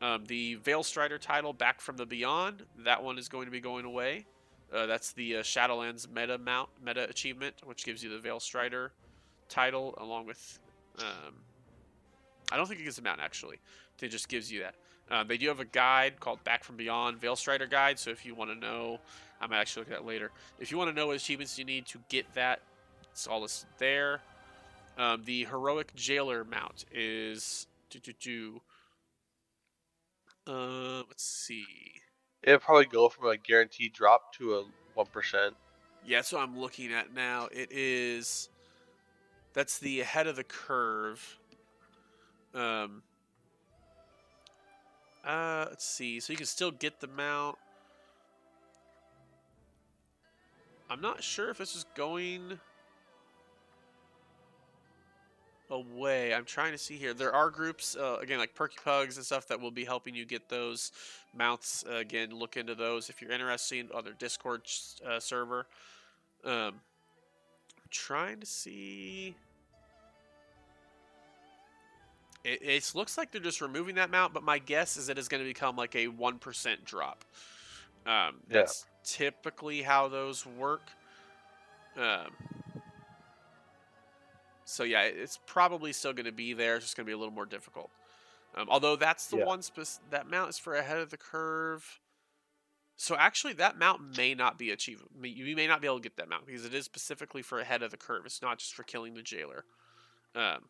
Um, the Veil Strider title, Back from the Beyond, that one is going to be going away. Uh, that's the uh, Shadowlands meta mount, meta achievement, which gives you the Veil Strider title along with. Um, I don't think it gives a mount actually. It just gives you that. Uh, they do have a guide called Back from Beyond Veil Strider Guide. So if you want to know, I might actually look at that later. If you want to know what achievements you need to get that, it's all listed there. Um, the heroic jailer mount is do do do. Uh, let's see. It'll probably go from a guaranteed drop to a one percent. Yeah, that's what I'm looking at now. It is That's the ahead of the curve. Um, uh, let's see. So you can still get the mount. I'm not sure if this is going away. I'm trying to see here. There are groups, uh, again, like Perky Pugs and stuff that will be helping you get those mounts. Uh, again, look into those if you're interested in their Discord uh, server. Um, I'm trying to see. It, it looks like they're just removing that mount, but my guess is it is going to become like a 1% drop. Um, that's yeah. Typically how those work. Um, so yeah, it's probably still going to be there. It's just going to be a little more difficult. Um, although that's the yeah. one spe- that mount is for ahead of the curve. So actually, that mount may not be achievable. You may not be able to get that mount because it is specifically for ahead of the curve. It's not just for killing the jailer. Um,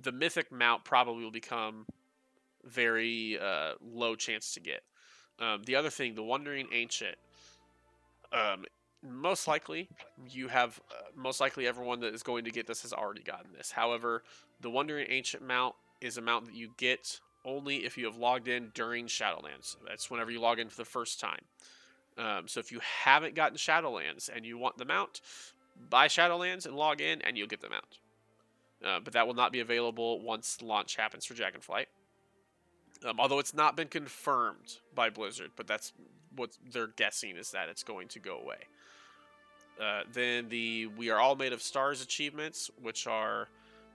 the mythic mount probably will become very uh, low chance to get. Um, the other thing, the Wandering Ancient, um, most likely you have uh, most likely everyone that is going to get this has already gotten this. However, the Wandering Ancient mount is a mount that you get only if you have logged in during Shadowlands. That's whenever you log in for the first time. Um, so if you haven't gotten Shadowlands and you want the mount, buy Shadowlands and log in, and you'll get the mount. Uh, but that will not be available once launch happens for Dragonflight. Um, although it's not been confirmed by Blizzard, but that's what they're guessing is that it's going to go away. Uh, then the We Are All Made of Stars achievements, which are,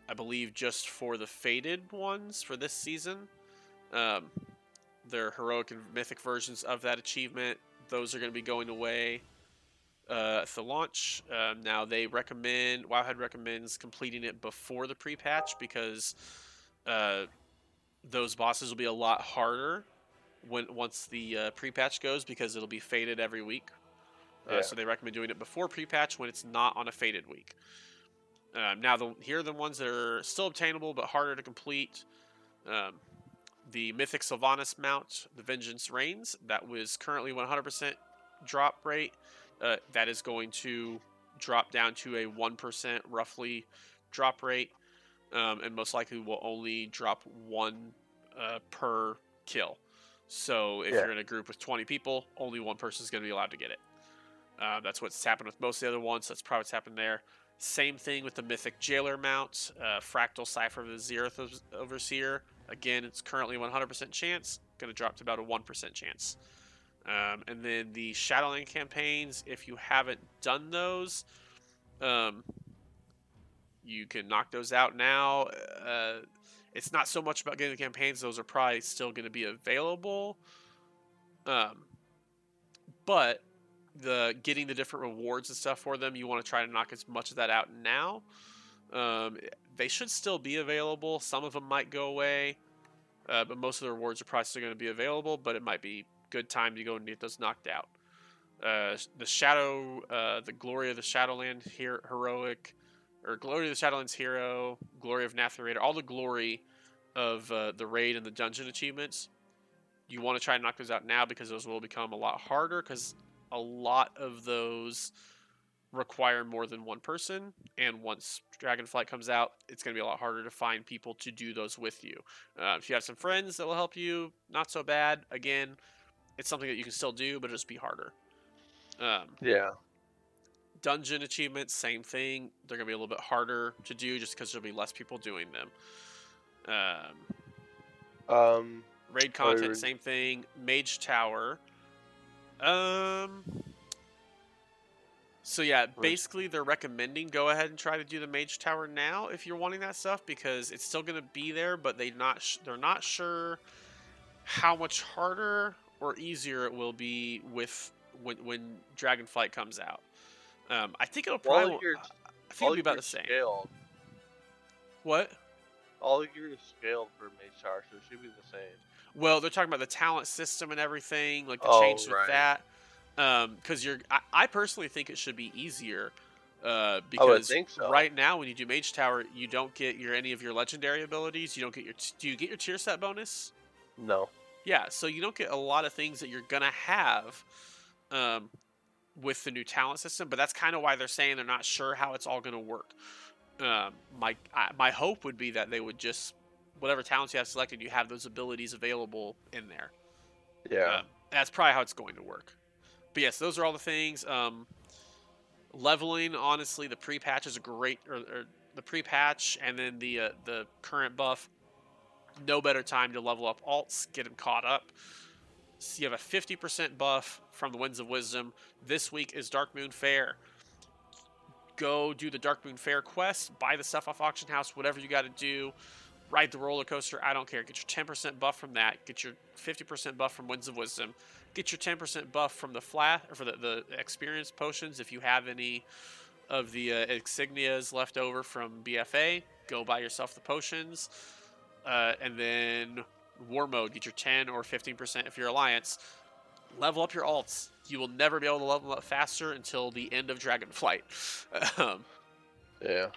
I believe, just for the fated ones for this season. Um, they're heroic and mythic versions of that achievement. Those are going to be going away uh, at the launch. Um, now they recommend Wowhead recommends completing it before the pre-patch because uh, those bosses will be a lot harder when once the uh, pre-patch goes because it'll be fated every week. Uh, yeah. so they recommend doing it before pre-patch when it's not on a fated week. Um, now the, here are the ones that are still obtainable but harder to complete. Um, the Mythic Sylvanas mount, the Vengeance Reigns, that was currently 100% drop rate uh, that is going to drop down to a 1% roughly drop rate, um, and most likely will only drop one uh, per kill. So if yeah. you're in a group with 20 people, only one person is going to be allowed to get it. Uh, that's what's happened with most of the other ones. That's probably what's happened there. Same thing with the Mythic Jailer mount, uh, Fractal Cipher of the Zereth Overseer. Again, it's currently 100% chance, going to drop to about a 1% chance. Um, and then the Shadowland campaigns, if you haven't done those, um, you can knock those out now. Uh, it's not so much about getting the campaigns; those are probably still going to be available. Um, but the getting the different rewards and stuff for them, you want to try to knock as much of that out now. Um, they should still be available. Some of them might go away, uh, but most of the rewards are probably still going to be available. But it might be good time to go and get those knocked out. Uh, the Shadow, uh, the Glory of the Shadowland here, heroic, or Glory of the Shadowlands hero, Glory of Natharator, all the glory of uh, the raid and the dungeon achievements. You want to try and knock those out now because those will become a lot harder because a lot of those require more than one person. And once Dragonflight comes out, it's going to be a lot harder to find people to do those with you. Uh, if you have some friends that will help you, not so bad. Again, it's something that you can still do, but it'll just be harder. Um, yeah. Dungeon achievements, same thing. They're gonna be a little bit harder to do just because there'll be less people doing them. Um, um raid content, same thing. Mage Tower. Um. So yeah, basically they're recommending go ahead and try to do the Mage Tower now if you're wanting that stuff because it's still going to be there, but they not sh- they're not sure how much harder or easier it will be with when, when Dragonflight comes out. Um, I think it'll probably. All your, I think it'll be about the same. Scaled. What? All the gear is scaled for Mage Tower, so it should be the same. Well, they're talking about the talent system and everything, like the oh, change with that. Because um, you're, I, I, personally think it should be easier. Uh, because so. right now, when you do Mage Tower, you don't get your any of your legendary abilities. You don't get your. Do you get your tier set bonus? No. Yeah, so you don't get a lot of things that you're gonna have um, with the new talent system, but that's kind of why they're saying they're not sure how it's all gonna work. Um, my I, my hope would be that they would just whatever talents you have selected, you have those abilities available in there. Yeah. Um, that's probably how it's going to work. But yes, those are all the things. Um, leveling, honestly, the pre-patch is a great, or, or the pre-patch, and then the uh, the current buff. No better time to level up alts, get them caught up. So you have a 50% buff from the Winds of Wisdom. This week is Darkmoon Faire. Go do the Darkmoon Faire quest, buy the stuff off Auction House, whatever you got to do ride the roller coaster. I don't care. Get your 10% buff from that. Get your 50% buff from Winds of Wisdom. Get your 10% buff from the flat or for the, the experience potions if you have any of the uh, insignias left over from BFA. Go buy yourself the potions. Uh, and then war mode, get your 10 or 15% if you're Alliance. Level up your alts. You will never be able to level up faster until the end of Dragonflight. um, yeah.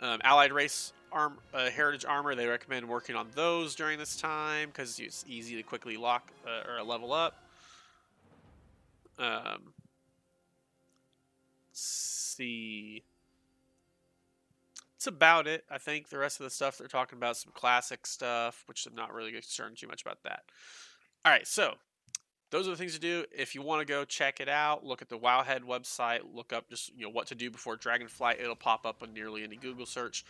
Um, allied race arm, uh, heritage armor. They recommend working on those during this time because it's easy to quickly lock uh, or level up. Um, see. It's about it. I think the rest of the stuff they're talking about some classic stuff, which I'm not really concerned too much about that. All right, so those are the things to do. If you want to go check it out, look at the Wowhead website. Look up just you know what to do before Dragonflight. It'll pop up on nearly any Google search.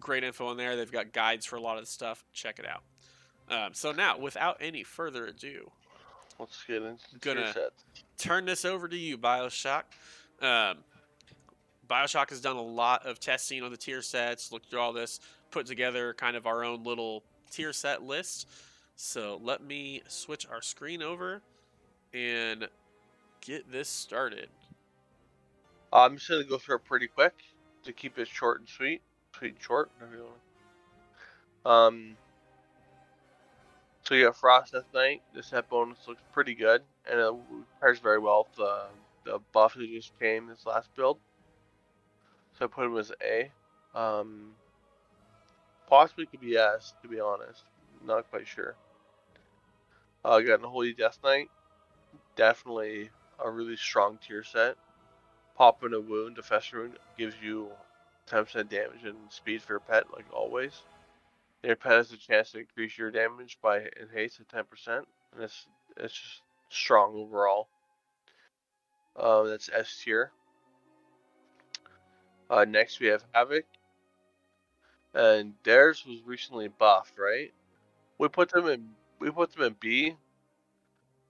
Great info in there. They've got guides for a lot of the stuff. Check it out. Um, so now, without any further ado, let's get into gonna turn this over to you, Bioshock. Um, Bioshock has done a lot of testing on the tier sets, looked through all this, put together kind of our own little tier set list. So let me switch our screen over and get this started. I'm just gonna go through it pretty quick to keep it short and sweet. Sweet and short. Um. So you got Frost Death Knight. The set bonus looks pretty good, and it pairs very well with the the buff that just came this last build. So I put him as A. Um. Possibly could be S, to be honest. Not quite sure. Uh, I got the Holy Death Knight. Definitely a really strong tier set. Popping a wound, a fester wound, gives you 10% damage and speed for your pet, like always. Your pet has a chance to increase your damage by in haste to 10%, and it's, it's just strong overall. Uh, that's S tier. Uh, next we have Havoc. And theirs was recently buffed, right? We put them in we put them in B.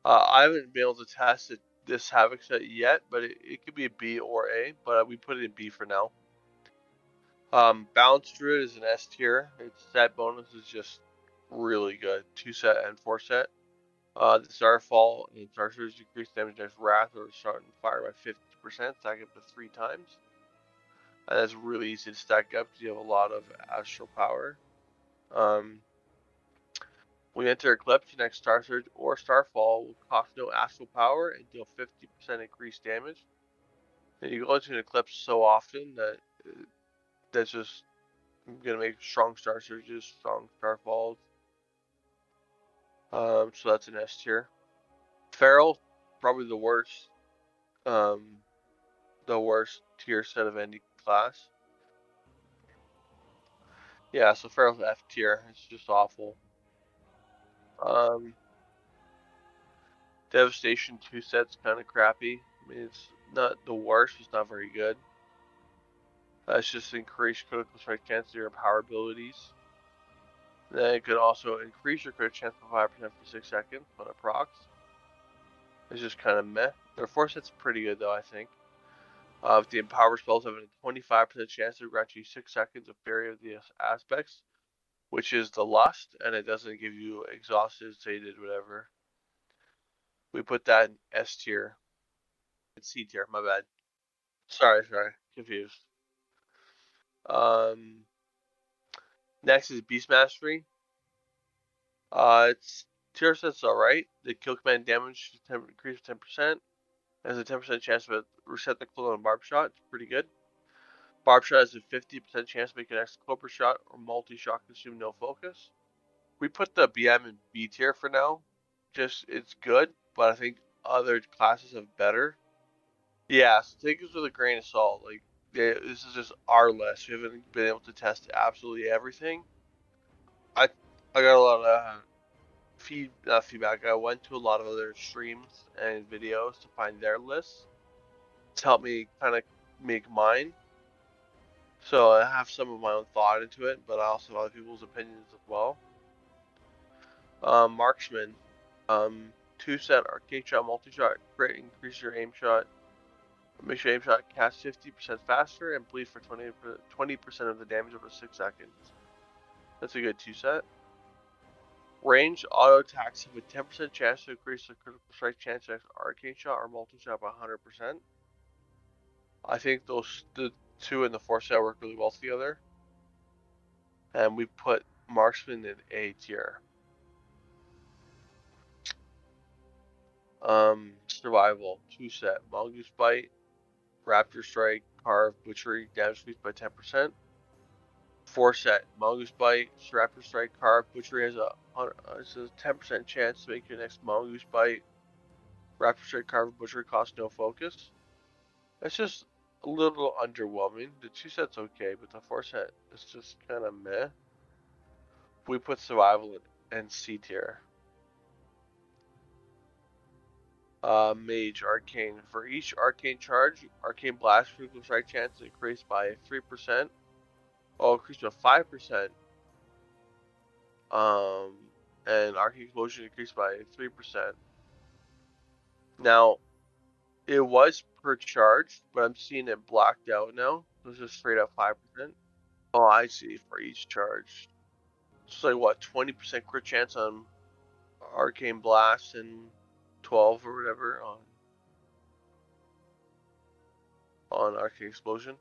Uh, I haven't been able to test it, this Havoc set yet, but it, it could be a B or A, but we put it in B for now. Um, Balance Druid is an S tier. Its set bonus is just really good. Two set and four set. Uh, the Starfall and Sorcerers decrease damage against Wrath or starting fire by 50%, stack up to three times. And that's really easy to stack up because you have a lot of astral power. Um, when you enter Eclipse, your next Star Surge or Starfall will cost no astral power and deal 50% increased damage. And you go into an Eclipse so often that uh, that's just gonna make strong Star Surges, strong Starfalls. Um, so that's an S tier. Feral, probably the worst, um, the worst tier set of any class. Yeah, so Feral's F tier. It's just awful. Um, Devastation two sets kind of crappy. I mean, it's not the worst. It's not very good. That's just increased critical strike chance of your power abilities. Then it could also increase your crit chance by 5% for 6 seconds when it procs. It's just kind of meh. Their force set's pretty good though, I think. Uh, the empower spells have a 25% chance to grant you 6 seconds of Fury of the Aspects, which is the Lust, and it doesn't give you exhausted, sated, whatever. We put that in S tier. It's C tier, my bad. Sorry, sorry, confused. Um, next is Beast Mastery. Uh, its tier set's alright. The kill command damage increases 10%. Has a 10% chance to reset the clone on Barb Shot. It's pretty good. Barb Shot has a 50% chance to make an extra Cobra Shot or multi shot consume no focus. We put the BM in B tier for now. Just, it's good, but I think other classes have better. Yeah, so take this with a grain of salt. Like, yeah, this is just our list. We haven't been able to test absolutely everything. I I got a lot of uh, feed not feedback. I went to a lot of other streams and videos to find their lists to help me kind of make mine. So I have some of my own thought into it, but I also have other people's opinions as well. Um, marksman, um, two set arcane shot, multi shot, crit, increase your aim shot. Make sure aim shot cast 50% faster and bleed for 20 percent of the damage over six seconds. That's a good two set. Range auto attacks have a 10% chance to increase the critical strike chance of arcane shot or multi shot by 100%. I think those the two and the four set work really well together. And we put marksman in A tier. Um, survival two set mongoose bite, raptor strike, carve, butchery, damage increased by 10%. Four set mongoose bite, raptor strike, carve, butchery has a it's a 10% chance to make your next mongoose bite. Raptor strike, carve, butchery costs no focus. It's just a little underwhelming. The two set's okay, but the four set is just kind of meh. We put survival in, C tier. Uh, Mage Arcane. For each Arcane charge, Arcane Blast critical strike chance increased by 3%. Oh, increased by 5%. Um, and Arcane Explosion increased by 3%. Now, it was per charge, but I'm seeing it blacked out now. This is straight up 5%. Oh, I see, for each charge. It's like, what, 20% crit chance on Arcane Blast and 12 or whatever on on Arcane Explosion.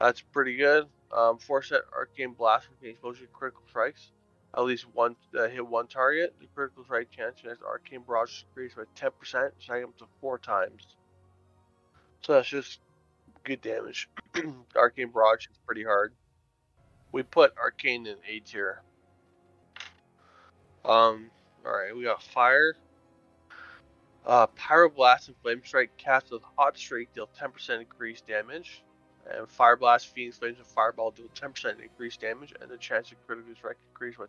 That's pretty good. Um, four set Arcane Blast, Arcane Explosion, critical strikes. At least one uh, hit one target. The critical strike chance next Arcane Barrage increased by 10%, striking up to four times. So that's just good damage. Arcane Barrage is pretty hard. We put Arcane in A tier. Um, alright, we got Fire. Uh, Pyroblast and Flame Strike cast with Hot Streak deal 10% increased damage. And Fire Blast, Phoenix Flames, and Fireball deal 10% increased damage, and the chance of critical strike increase by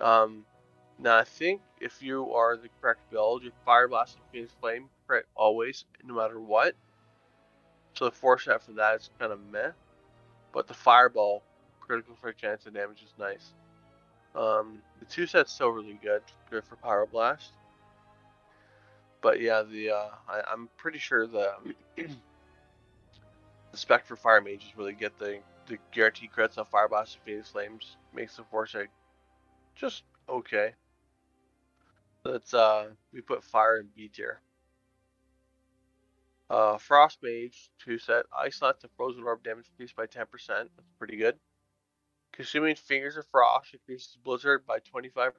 10%. Um, now I think if you are the correct build, your Fire Blast and Phoenix Flame crit always, no matter what. So the four set for that is kind of meh. But the Fireball critical strike chance and damage is nice. Um, the two set's still really good, good for Pyroblast but yeah, the uh, I, am pretty sure the the spec for fire mages really get the the guarantee crits on fire blast and phoenix flames makes the foresight just okay. Let's uh we put fire in B tier. Uh, Frost Mage, 2 set. Ice Lance and Frozen Orb damage increased by 10%. That's pretty good. Consuming Fingers of Frost increases Blizzard by 25%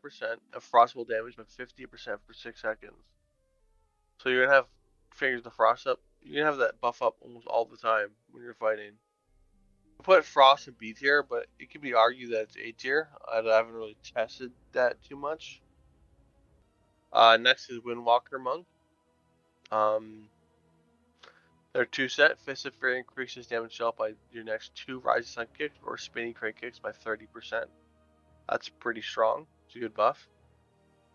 and Frost will damage by 50% for 6 seconds. So you're gonna have fingers of frost up. You're gonna have that buff up almost all the time when you're fighting. I put frost in B tier, but it could be argued that it's A tier. I haven't really tested that too much. Uh, next is Windwalker Monk. Um, they're two set. Fist of Fury increases damage dealt by your next two Rising Sun kicks or Spinning Crane kicks by 30%. That's pretty strong. It's a good buff.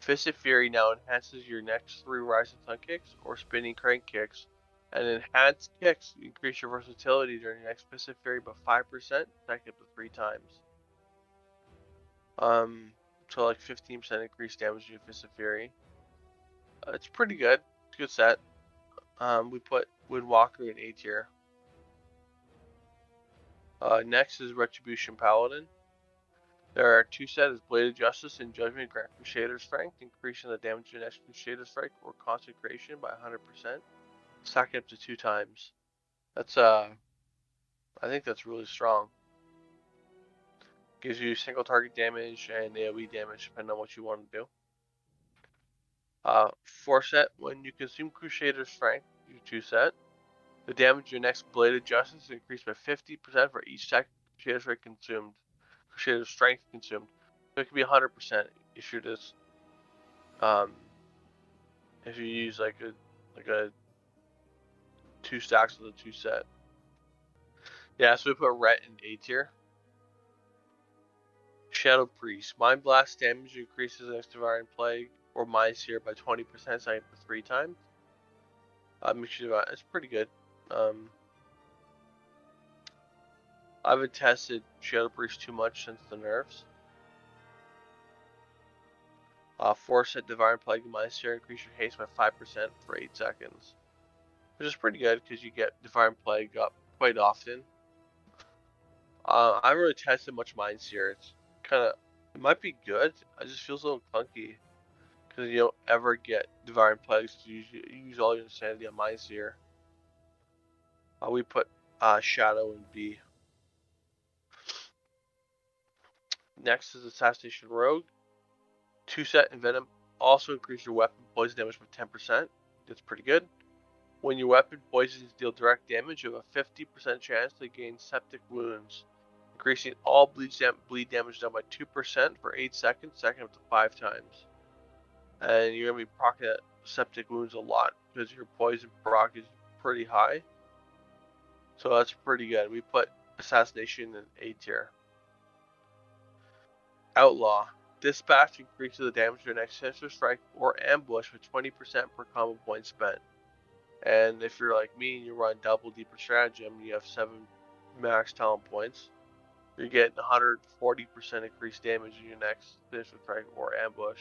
Fists of Fury now enhances your next three Rising Sun kicks or Spinning Crane kicks, and enhanced kicks increase your versatility during your next Fists of Fury by 5%, stacked up to three times. Um, so like 15% increased damage to Fists of Fury. Uh, it's pretty good. It's good set. Um, we put Windwalker in A tier. Uh, next is Retribution Paladin. There are two sets: Blade of Justice and Judgment grant Crusader Strength, increasing the damage of next Crusader Strike or Consecration by 100%, stacking up to two times. That's, uh, I think that's really strong. Gives you single target damage and AoE damage depending on what you want to do. Uh, four set, when you consume Crusader Strength, you two set. The damage your next Blade of Justice is increased by 50% for each stack Crusader Strike consumed of strength consumed. So it could be 100% if you're just, um, if you use like a, like a two stacks with a two set. Yeah, so we put Ret in A tier. Shadow Priest. Mind Blast damage increases next Devouring Plague or Mind Sear by 20%, second for three times. Uh, sure it's pretty good. Um, I haven't tested Shadow Priest too much since the nerfs. Uh, 4 set Devouring Plague and Mind Sear increase your haste by 5% for 8 seconds. Which is pretty good because you get Devouring Plague up quite often. Uh, I haven't really tested much Mind Sear. It's kind of, it might be good. It just feels a little clunky. Because you don't ever get Devouring Plagues. You use, you use all your insanity on Mind Sear. Uh, we put uh, Shadow and B. Next is Assassination Rogue. Two set Envenom also increase your weapon poison damage by 10%. That's pretty good. When your weapon poisons deal direct damage, you have a 50% chance to gain septic wounds, increasing all bleed, dam bleed damage down by 2% for 8 seconds, second up to 5 times. And you're going to be proccing septic wounds a lot because your poison proc is pretty high. So that's pretty good. We put Assassination in A tier. Outlaw. Dispatch increases the damage to an next strike or ambush with 20% per combo point spent. And if you're like me and you run double deeper stratagem and you have 7 max talent points, you're getting 140% increased damage in your next sinister strike or ambush.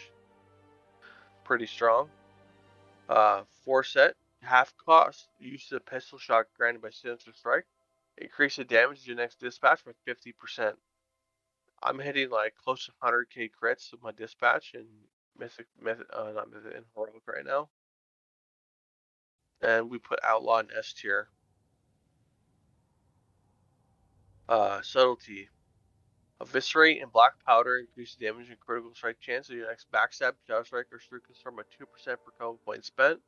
Pretty strong. Uh, 4 set, half cost, use of pistol shot granted by sinister strike. Increase the damage to your next dispatch by 50%. I'm hitting like close to 100k crits with my dispatch and mythic, mythic uh, not mythic, in heroic right now. And we put outlaw in S tier. Uh, subtlety. Eviscerate and black powder increase damage and critical strike chance of your next backstab, shadow strike, or shuriken storm by 2% per combo point spent.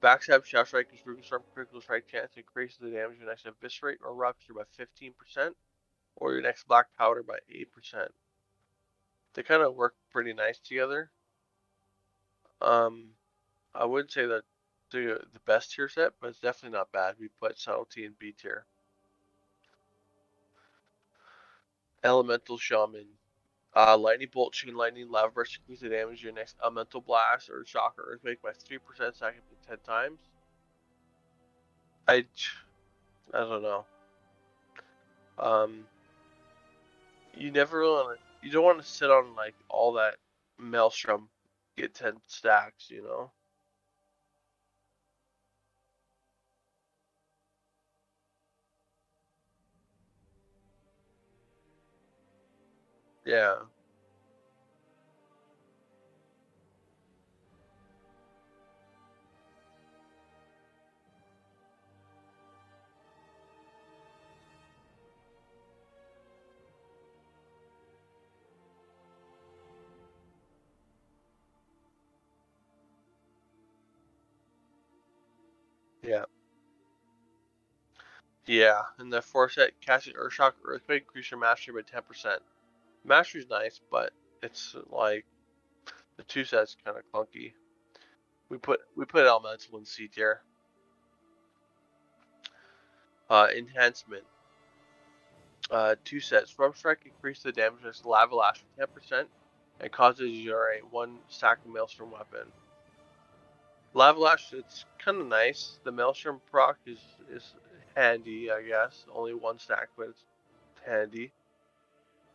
Backstab, shadow strike, and shuriken storm critical strike chance increases the damage of your next eviscerate or rupture by 15% or your next black powder by 8%. They kind of work pretty nice together. Um, I wouldn't say that the the best tier set, but it's definitely not bad. We put subtlety in B tier. Elemental Shaman. Uh, lightning Bolt, Chain Lightning, Lava Burst increase the damage your next Elemental Blast or Shock or Earthquake by 3% second to 10 times. I, I don't know. Um, you never want to, you don't want to sit on like all that maelstrom, get 10 stacks, you know? Yeah. Yeah. Yeah, and the four set casting Earthshock Earthquake increase your mastery by 10%. Mastery's nice, but it's like the two sets kind of clunky. We put we put Elemental in C tier. Uh, enhancement. Uh, two sets. Storm Strike increases the damage of Lava Lash by 10% and causes your a one stack of Maelstrom weapon. Lava Lash, it's kind of nice. The Maelstrom proc is, is handy, I guess. Only one stack, but it's handy.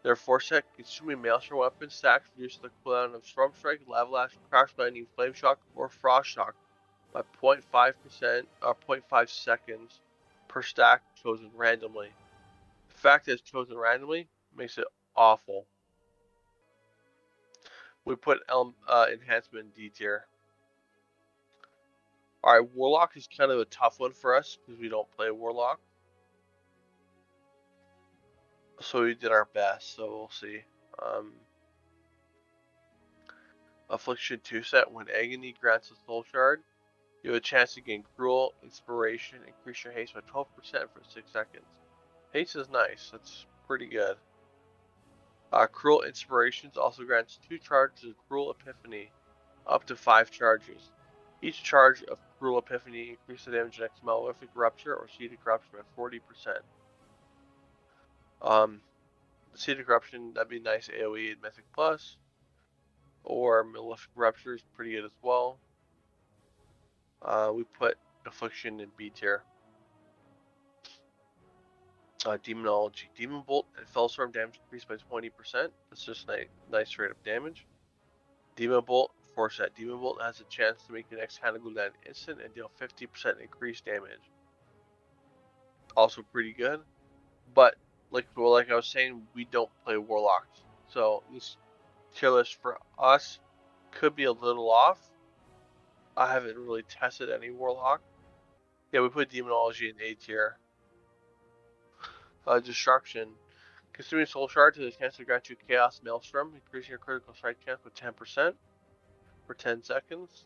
Their 4 set consuming Maelstrom weapon stacks reduce the cooldown of Storm Strike, Lava Lash, Crash Lightning, Flame Shock, or Frost Shock by 0.5% or 0.5 seconds per stack chosen randomly. The fact that it's chosen randomly makes it awful. We put Elm uh, enhancement in D tier. Alright, Warlock is kind of a tough one for us because we don't play Warlock. So we did our best, so we'll see. Um, Affliction 2 set, when Agony grants a Soul Shard, you have a chance to gain Cruel, Inspiration, increase your haste by 12% for 6 seconds. Haste is nice, that's pretty good. Uh, Cruel Inspirations also grants 2 charges of Cruel Epiphany, up to 5 charges. Each charge of Cruel Epiphany, increases the damage next Malefic Rupture or of Corruption by 40%. Um, Seed of Corruption, that'd be nice AoE at Mythic Plus. Or Malefic Rupture is pretty good as well. Uh, we put Affliction in B tier. Uh, Demonology. Demon Bolt and Felstorm damage increased by 20%. That's just nice, nice straight up damage. Demon Bolt, force that. Demon Bolt has a chance to make the next down instant and deal 50% increased damage. Also pretty good. But, like well, like I was saying, we don't play Warlocks. So, this tier list for us could be a little off. I haven't really tested any Warlock. Yeah, we put Demonology in A tier. Uh, destruction. Consuming Soul Shard to a chance to grant you Chaos Maelstrom, increasing your critical strike chance with 10% for 10 seconds.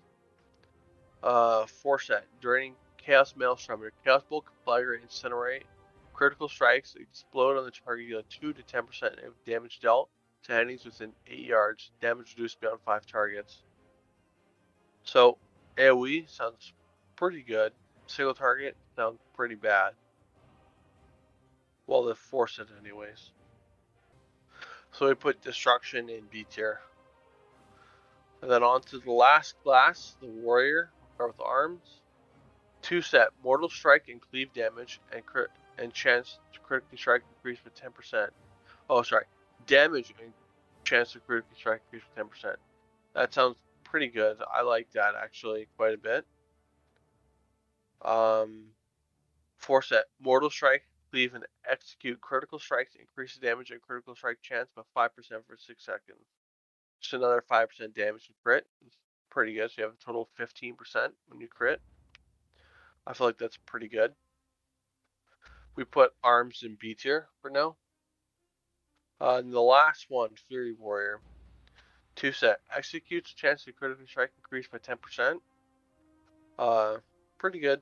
Uh, Four set. Draining Chaos Maelstrom, your Chaos Bolt, Conflagrate, Incinerate, critical strikes explode on the target, deal 2 to 10% of damage dealt to enemies within 8 yards, damage reduced beyond 5 targets. So, AoE sounds pretty good. Single target sounds pretty bad. Well, the force it anyways. So we put destruction in B tier. And then on to the last class, the warrior, with arms. Two set, mortal strike and cleave damage, and crit and chance to critically strike increase with 10%. Oh, sorry, damage and chance to critically strike increase with 10%. That sounds pretty good. I like that actually quite a bit. Um, four set, mortal strike, cleave and execute critical strikes, increase the damage and critical strike chance by 5% for 6 seconds. Just another 5% damage and crit. It's pretty good. So you have a total of 15% when you crit. I feel like that's pretty good. We put arms in B tier for now. Uh, and the last one, Fury Warrior. Two set. Executes chance to critically strike increase by 10%. Uh, pretty good.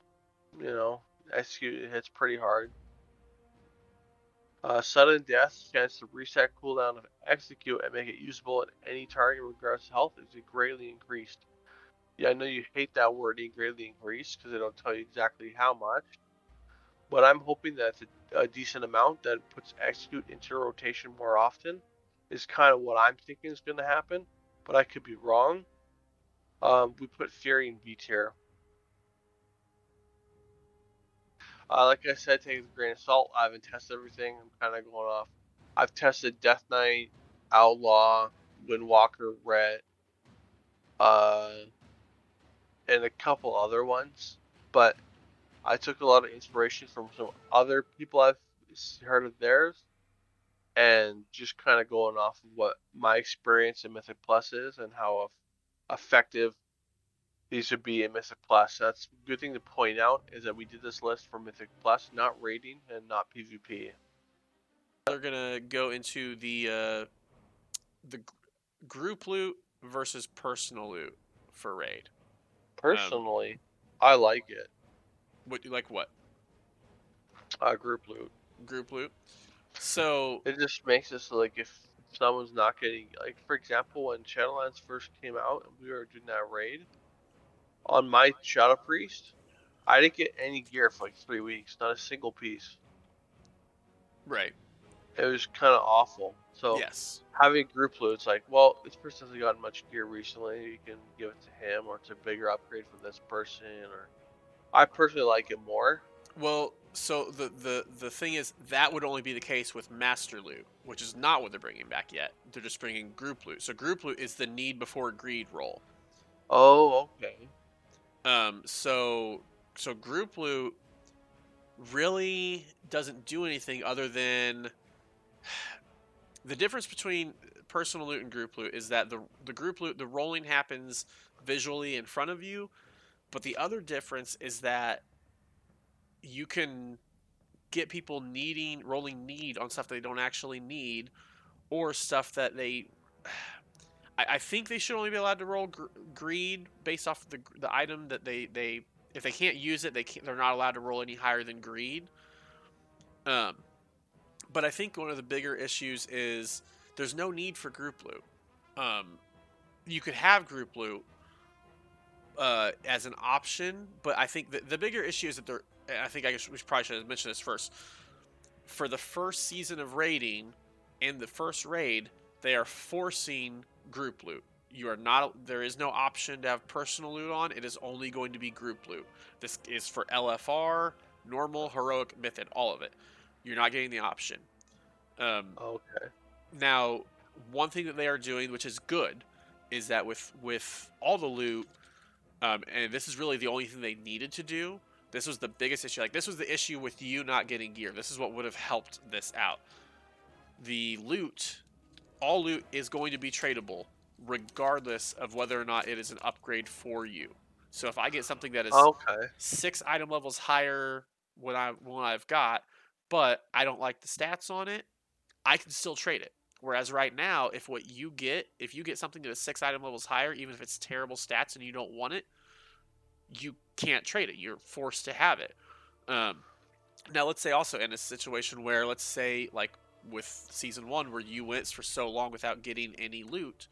You know, execute it hits pretty hard. Uh, sudden death, chance to reset cooldown of execute and make it usable at any target regardless of health is greatly increased. Yeah, I know you hate that wording, greatly increased, because don't tell you exactly how much. But I'm hoping that it's a, a decent amount that puts execute into rotation more often. Is kind of what I'm thinking is going to happen, but I could be wrong. Um, we put Fury in B tier. Uh, like I said, take it with a grain of salt. I haven't tested everything. I'm kind of going off. I've tested Death Knight, Outlaw, Windwalker, Ret, uh, and a couple other ones. But I took a lot of inspiration from some other people I've heard of theirs, and just kind of going off of what my experience in Mythic Plus is and how effective these would be in Mythic Plus. That's a good thing to point out is that we did this list for Mythic Plus, not raiding and not PvP. They're gonna go into the uh, the group loot versus personal loot for raid. Personally, um, I like it. What you like? What? Uh, group loot. Group loot. So it just makes us like if someone's not getting like for example when Shadowlands first came out and we were doing that raid on my Shadow Priest, I didn't get any gear for like three weeks, not a single piece. Right. It was kind of awful. So yes, having group loot, it's like, well, this person hasn't gotten much gear recently. You can give it to him, or it's a bigger upgrade for this person. Or I personally like it more. Well, so the the the thing is that would only be the case with master loot, which is not what they're bringing back yet. They're just bringing group loot. So group loot is the need before greed role. Oh, okay. Um, so so group loot really doesn't do anything other than the difference between personal loot and group loot is that the the group loot the rolling happens visually in front of you, but the other difference is that you can get people needing rolling need on stuff they don't actually need or stuff that they I, I think they should only be allowed to roll gr- greed based off the the item that they they if they can't use it they can't, they're not allowed to roll any higher than greed. Um, but I think one of the bigger issues is there's no need for group loot. Um, you could have group loot uh, as an option, but I think the, the bigger issue is that they're. I think I guess we probably should have mentioned this first. For the first season of raiding, in the first raid, they are forcing group loot. You are not. There is no option to have personal loot on. It is only going to be group loot. This is for LFR, normal, heroic, mythic, all of it. You're not getting the option. Um, Okay. now, one thing that they are doing, which is good, is that with with all the loot, um, and this is really the only thing they needed to do. This was the biggest issue. Like this was the issue with you not getting gear. This is what would have helped this out. The loot, all loot is going to be tradable, regardless of whether or not it is an upgrade for you. So if I get something that is Okay. six item levels higher when I when I've got, but I don't like the stats on it, I can still trade it. Whereas right now, if what you get, if you get something that is six item levels higher, even if it's terrible stats and you don't want it, you can't trade it. You're forced to have it. Um, now, let's say also in a situation where, let's say, like with season one, where you went for so long without getting any loot.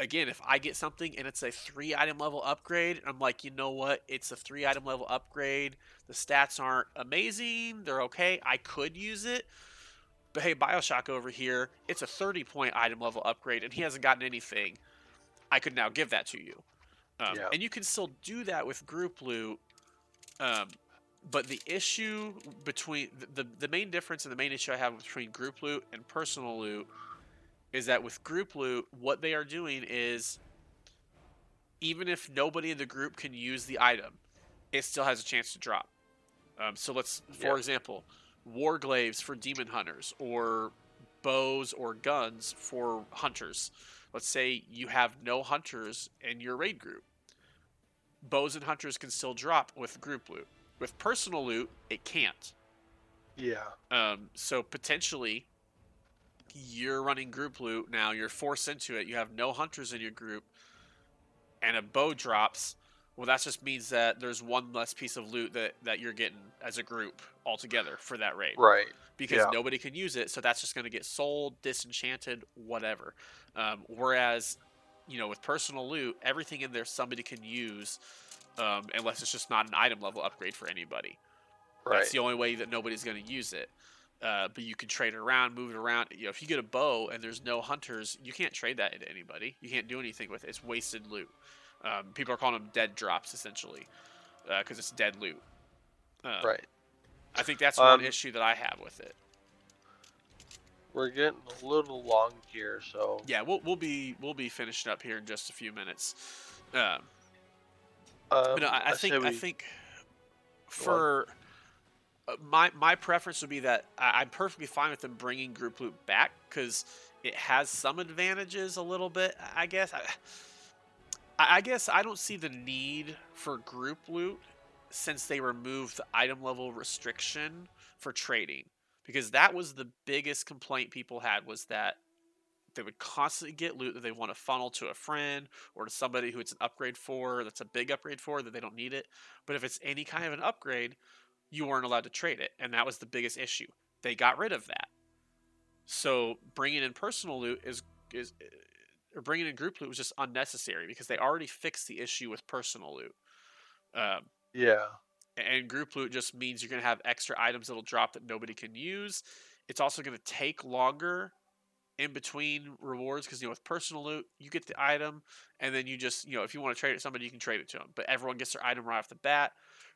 Again, if I get something and it's a three item level upgrade, I'm like, you know what? It's a three item level upgrade. The stats aren't amazing. They're okay. I could use it. But hey, Bioshock over here, it's a 30 point item level upgrade and he hasn't gotten anything. I could now give that to you. Um, Yeah. And you can still do that with group loot. Um, but the issue between the, the, the main difference and the main issue I have between group loot and personal loot is that with group loot, what they are doing is even if nobody in the group can use the item, it still has a chance to drop. Um, so let's, for Yeah. example, warglaives for demon hunters or bows or guns for hunters. Let's say you have no hunters in your raid group. Bows and hunters can still drop with group loot. With personal loot, it can't. Yeah. Um, so potentially, you're running group loot now. You're forced into it. You have no hunters in your group, and a bow drops. Well, that just means that there's one less piece of loot that, that you're getting as a group altogether for that raid Right. because Yeah. nobody can use it. So that's just going to get sold, disenchanted, whatever. Um, whereas, you know, with personal loot, everything in there somebody can use, um, unless it's just not an item level upgrade for anybody. Right. That's the only way that nobody's going to use it. Uh, but you can trade it around, move it around. You know, if you get a bow and there's no hunters, you can't trade that into anybody. You can't do anything with it. It's wasted loot. Um, people are calling them dead drops essentially, because it's dead loot. Uh, right. I think that's Um, one issue that I have with it. We're getting a little long here, so Yeah, we'll we'll be we'll be finishing up here in just a few minutes. Um, um, but no, I, I say think I think for uh, my my preference would be that I, I'm perfectly fine with them bringing group loot back because it has some advantages a little bit. I guess. I, I guess I don't see the need for group loot since they removed the item level restriction for trading because that was the biggest complaint people had was that they would constantly get loot that they want to funnel to a friend or to somebody who it's an upgrade for that's a big upgrade for that they don't need it. But if it's any kind of an upgrade you weren't allowed to trade it and that was the biggest issue. They got rid of that. So bringing in personal loot is is or bringing in group loot was just unnecessary because they already fixed the issue with personal loot um, yeah. and group loot just means you're going to have extra items that'll drop that nobody can use. It's also going to take longer in between rewards because you know with personal loot you get the item and then you just you know if you want to trade it to somebody you can trade it to them. But everyone gets their item right off the bat.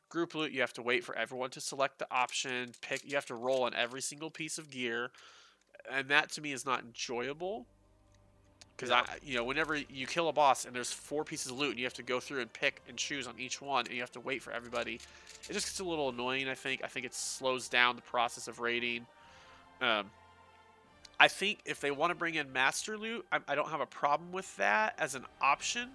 Group loot you have to wait for everyone to select the option. Pick you have to roll on every single piece of gear, and that to me is not enjoyable. Because Yeah. I, you know, whenever you kill a boss and there's four pieces of loot, and you have to go through and pick and choose on each one, and you have to wait for everybody, it just gets a little annoying. I think. I think it slows down the process of raiding. Um, I think if they want to bring in master loot, I, I don't have a problem with that as an option.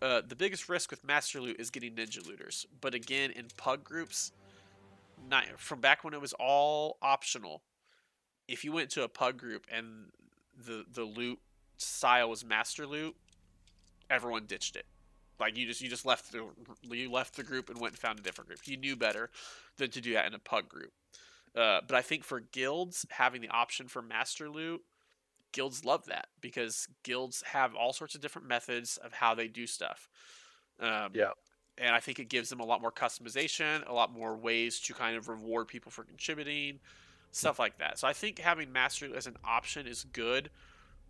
Uh, the biggest risk with master loot is getting ninja looters, but again, in pug groups, not from back when it was all optional. If you went to a pug group and the the loot style was master loot, everyone ditched it. Like you just you just left the you left the group and went and found a different group. You knew better than to do that in a pug group. Uh, but I think for guilds having the option for master loot, guilds love that because guilds have all sorts of different methods of how they do stuff. Um, Yeah. And I think it gives them a lot more customization, a lot more ways to kind of reward people for contributing, stuff like that. So I think having master loot as an option is good,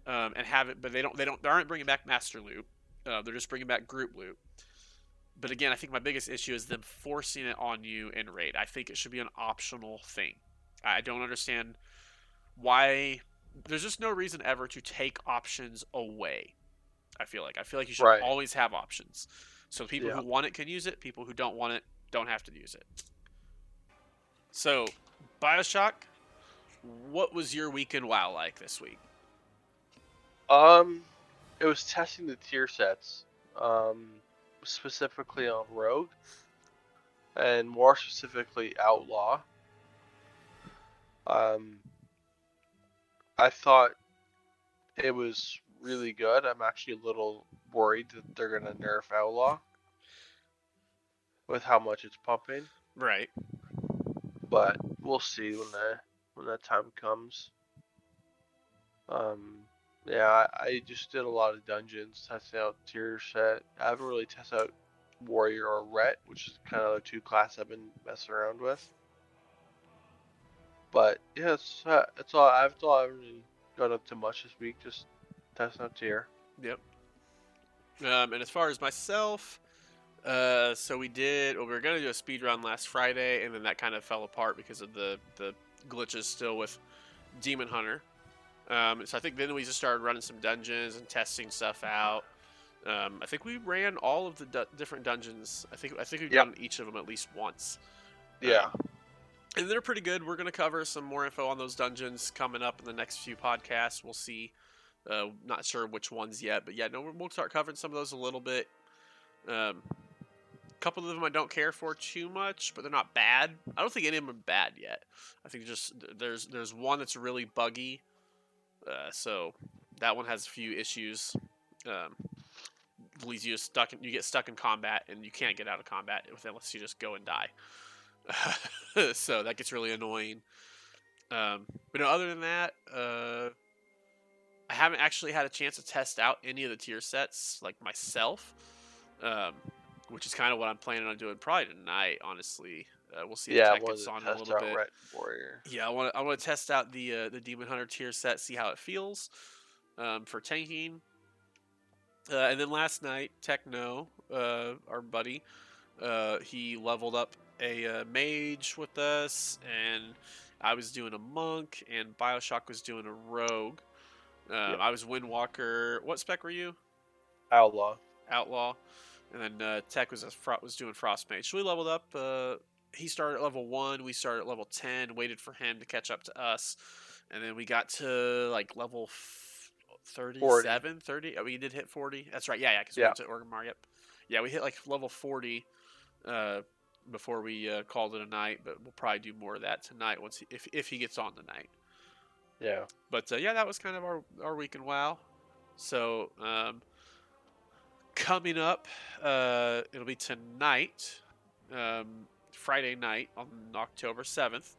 um, and have it, but they don't, they don't, they aren't bringing back master loot. Uh, they're just bringing back group loot. But again, I think my biggest issue is them forcing it on you in raid. I think it should be an optional thing. I don't understand why. There's just no reason ever to take options away. I feel like I feel like you should Right. always have options. So people Yeah. who want it can use it. People who don't want it don't have to use it. So, Bioshock, what was your weekend WoW like this week? Um, it was testing the tier sets, um, specifically on Rogue, and more specifically Outlaw. Um, I thought it was really good. I'm actually a little worried that they're gonna nerf Outlaw with how much it's pumping, Right. but we'll see when the when that time comes. Um, yeah, I, I just did a lot of dungeons, testing out tier set. I haven't really tested out warrior or ret, which is kind of the two classes I've been messing around with. But yeah, it's, uh, it's all I've all I haven't really got up to much this week. Just testing out tier. Yep. Um, and as far as myself, uh, so we did. Well, we were gonna do a speed run last Friday, and then that kind of fell apart because of the the glitches still with Demon Hunter. Um, so I think then we just started running some dungeons and testing stuff out. Um, I think we ran all of the du- different dungeons. I think I think we've Yep. done each of them at least once. Yeah. and they're pretty good. We're going to cover some more info on those dungeons coming up in the next few podcasts. We'll see. Uh, not sure which ones yet, but yeah, no, we'll start covering some of those a little bit. Um, a couple of them I don't care for too much, but they're not bad. I don't think any of them are bad yet. I think just there's there's one that's really buggy, uh, so that one has a few issues. Um, leaves you stuck. In, you get stuck in combat, and you can't get out of combat unless you just go and die. so that gets really annoying. Um, but no, other than that, uh, I haven't actually had a chance to test out any of the tier sets like myself, um, which is kind of what I'm planning on doing probably tonight. Honestly, uh, we'll see. Yeah, if I Tech to on a little bit. ret warrior. Yeah, I want to. I want to test out the uh, the Demon Hunter tier set, see how it feels um, for tanking. Uh, and then last night, Techno, uh, our buddy, uh, he leveled up a uh, mage with us, and I was doing a monk, and Bioshock was doing a rogue. Um, Yep. I was Windwalker. What spec were you? Outlaw. Outlaw, and then uh, Tech was a fro- was doing Frost Mage. So we leveled up. Uh, he started at level one. We started at level ten. Waited for him to catch up to us, and then we got to like level f- 37, 30. Oh, we did hit forty. That's right. Yeah, yeah. Because we went to Orgrimmar. Yep. Yeah, we hit like level forty uh, before we uh, called it a night. But we'll probably do more of that tonight once he, if if he gets on tonight. Yeah. But uh, yeah, that was kind of our, our week in WoW. So um, coming up, uh, it'll be tonight, um, Friday night on October seventh,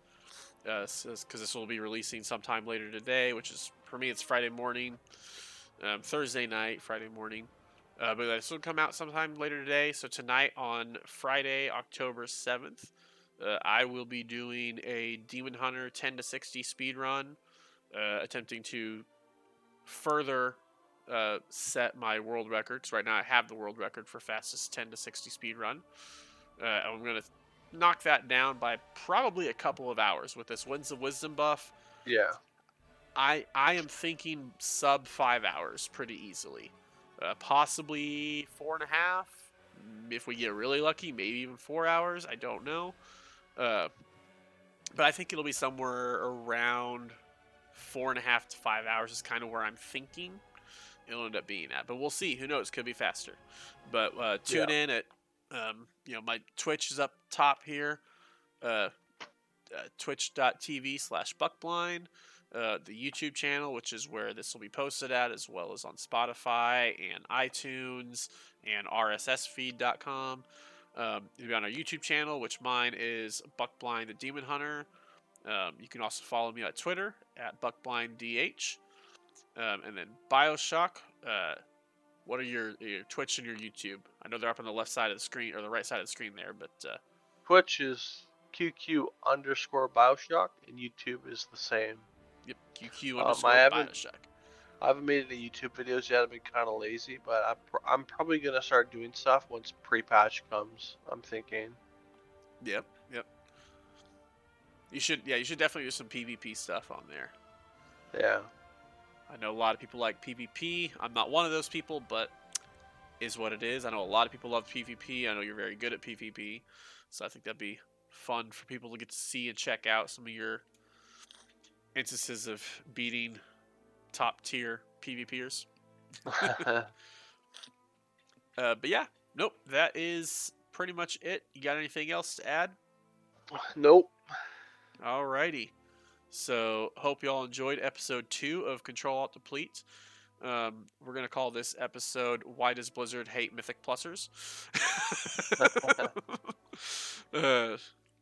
because this will be releasing sometime later today. Which is for me, it's Friday morning, um, Thursday night, Friday morning. Uh, but this will come out sometime later today. So tonight on Friday, October seventh, uh, I will be doing a Demon Hunter 10 to 60 speed run uh, attempting to further uh, set my world records. right now I have the world record for fastest 10 to 60 speed run. Uh, I'm going to knock that down by probably a couple of hours with this Winds of Wisdom buff. Yeah. I I am thinking sub five hours pretty easily, uh, possibly four and a half. Mm, If we get really lucky, maybe even four hours. I don't know, uh, but I think it'll be somewhere around four and a half to five hours. Is kind of where I'm thinking it'll end up being at. But we'll see. Who knows? Could be faster. But uh, tune in at um, you know my Twitch is up top here. Uh, uh, twitch.tv slash buckblind uh, the YouTube channel, which is where this will be posted at, as well as on Spotify and iTunes and RSSfeed.com. Um, you'll be on our YouTube channel, which mine is Buckblind the Demon Hunter. Um, you can also follow me on Twitter at BuckblindDH. Um, and then Bioshock, uh, What are your, your Twitch and your YouTube? I know they're up on the left side of the screen or the right side of the screen there, but uh, Twitch is QQ underscore Bioshock, and YouTube is the same. yep, QQ Um, underscore I haven't- Bioshock. I haven't made any YouTube videos yet. I've been kind of lazy, but I'm, pr- I'm probably gonna start doing stuff once pre-patch comes. I'm thinking. Yep, yep. You should, yeah, you should definitely do some PvP stuff on there. Yeah. I know a lot of people like PvP. I'm not one of those people, but is what it is. I know a lot of people love PvP. I know you're very good at PvP, so I think that'd be fun for people to get to see and check out some of your instances of beating top tier PvPers. Uh, but yeah, nope, that is pretty much it. You got anything else to add? nope. Alrighty. So hope y'all enjoyed episode two of Control Alt Deplete. Um, we're gonna call this episode "Why Does Blizzard Hate Mythic Plusers?" uh,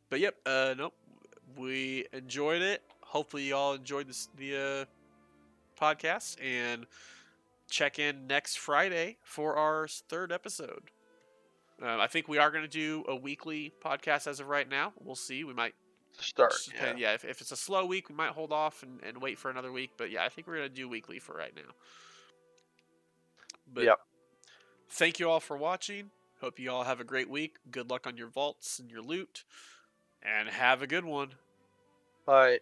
but yep, uh, nope, we enjoyed it. Hopefully y'all enjoyed this the uh, podcast and check in next Friday for our third episode. Uh, I think we are going to do a weekly podcast as of right now. We'll see. We might To start. Yeah. yeah, if, if it's a slow week, we might hold off and, and wait for another week. But yeah, I think we're gonna do weekly for right now. But Yep. thank you all for watching. Hope you all have a great week. Good luck on your vaults and your loot, and have a good one. Bye.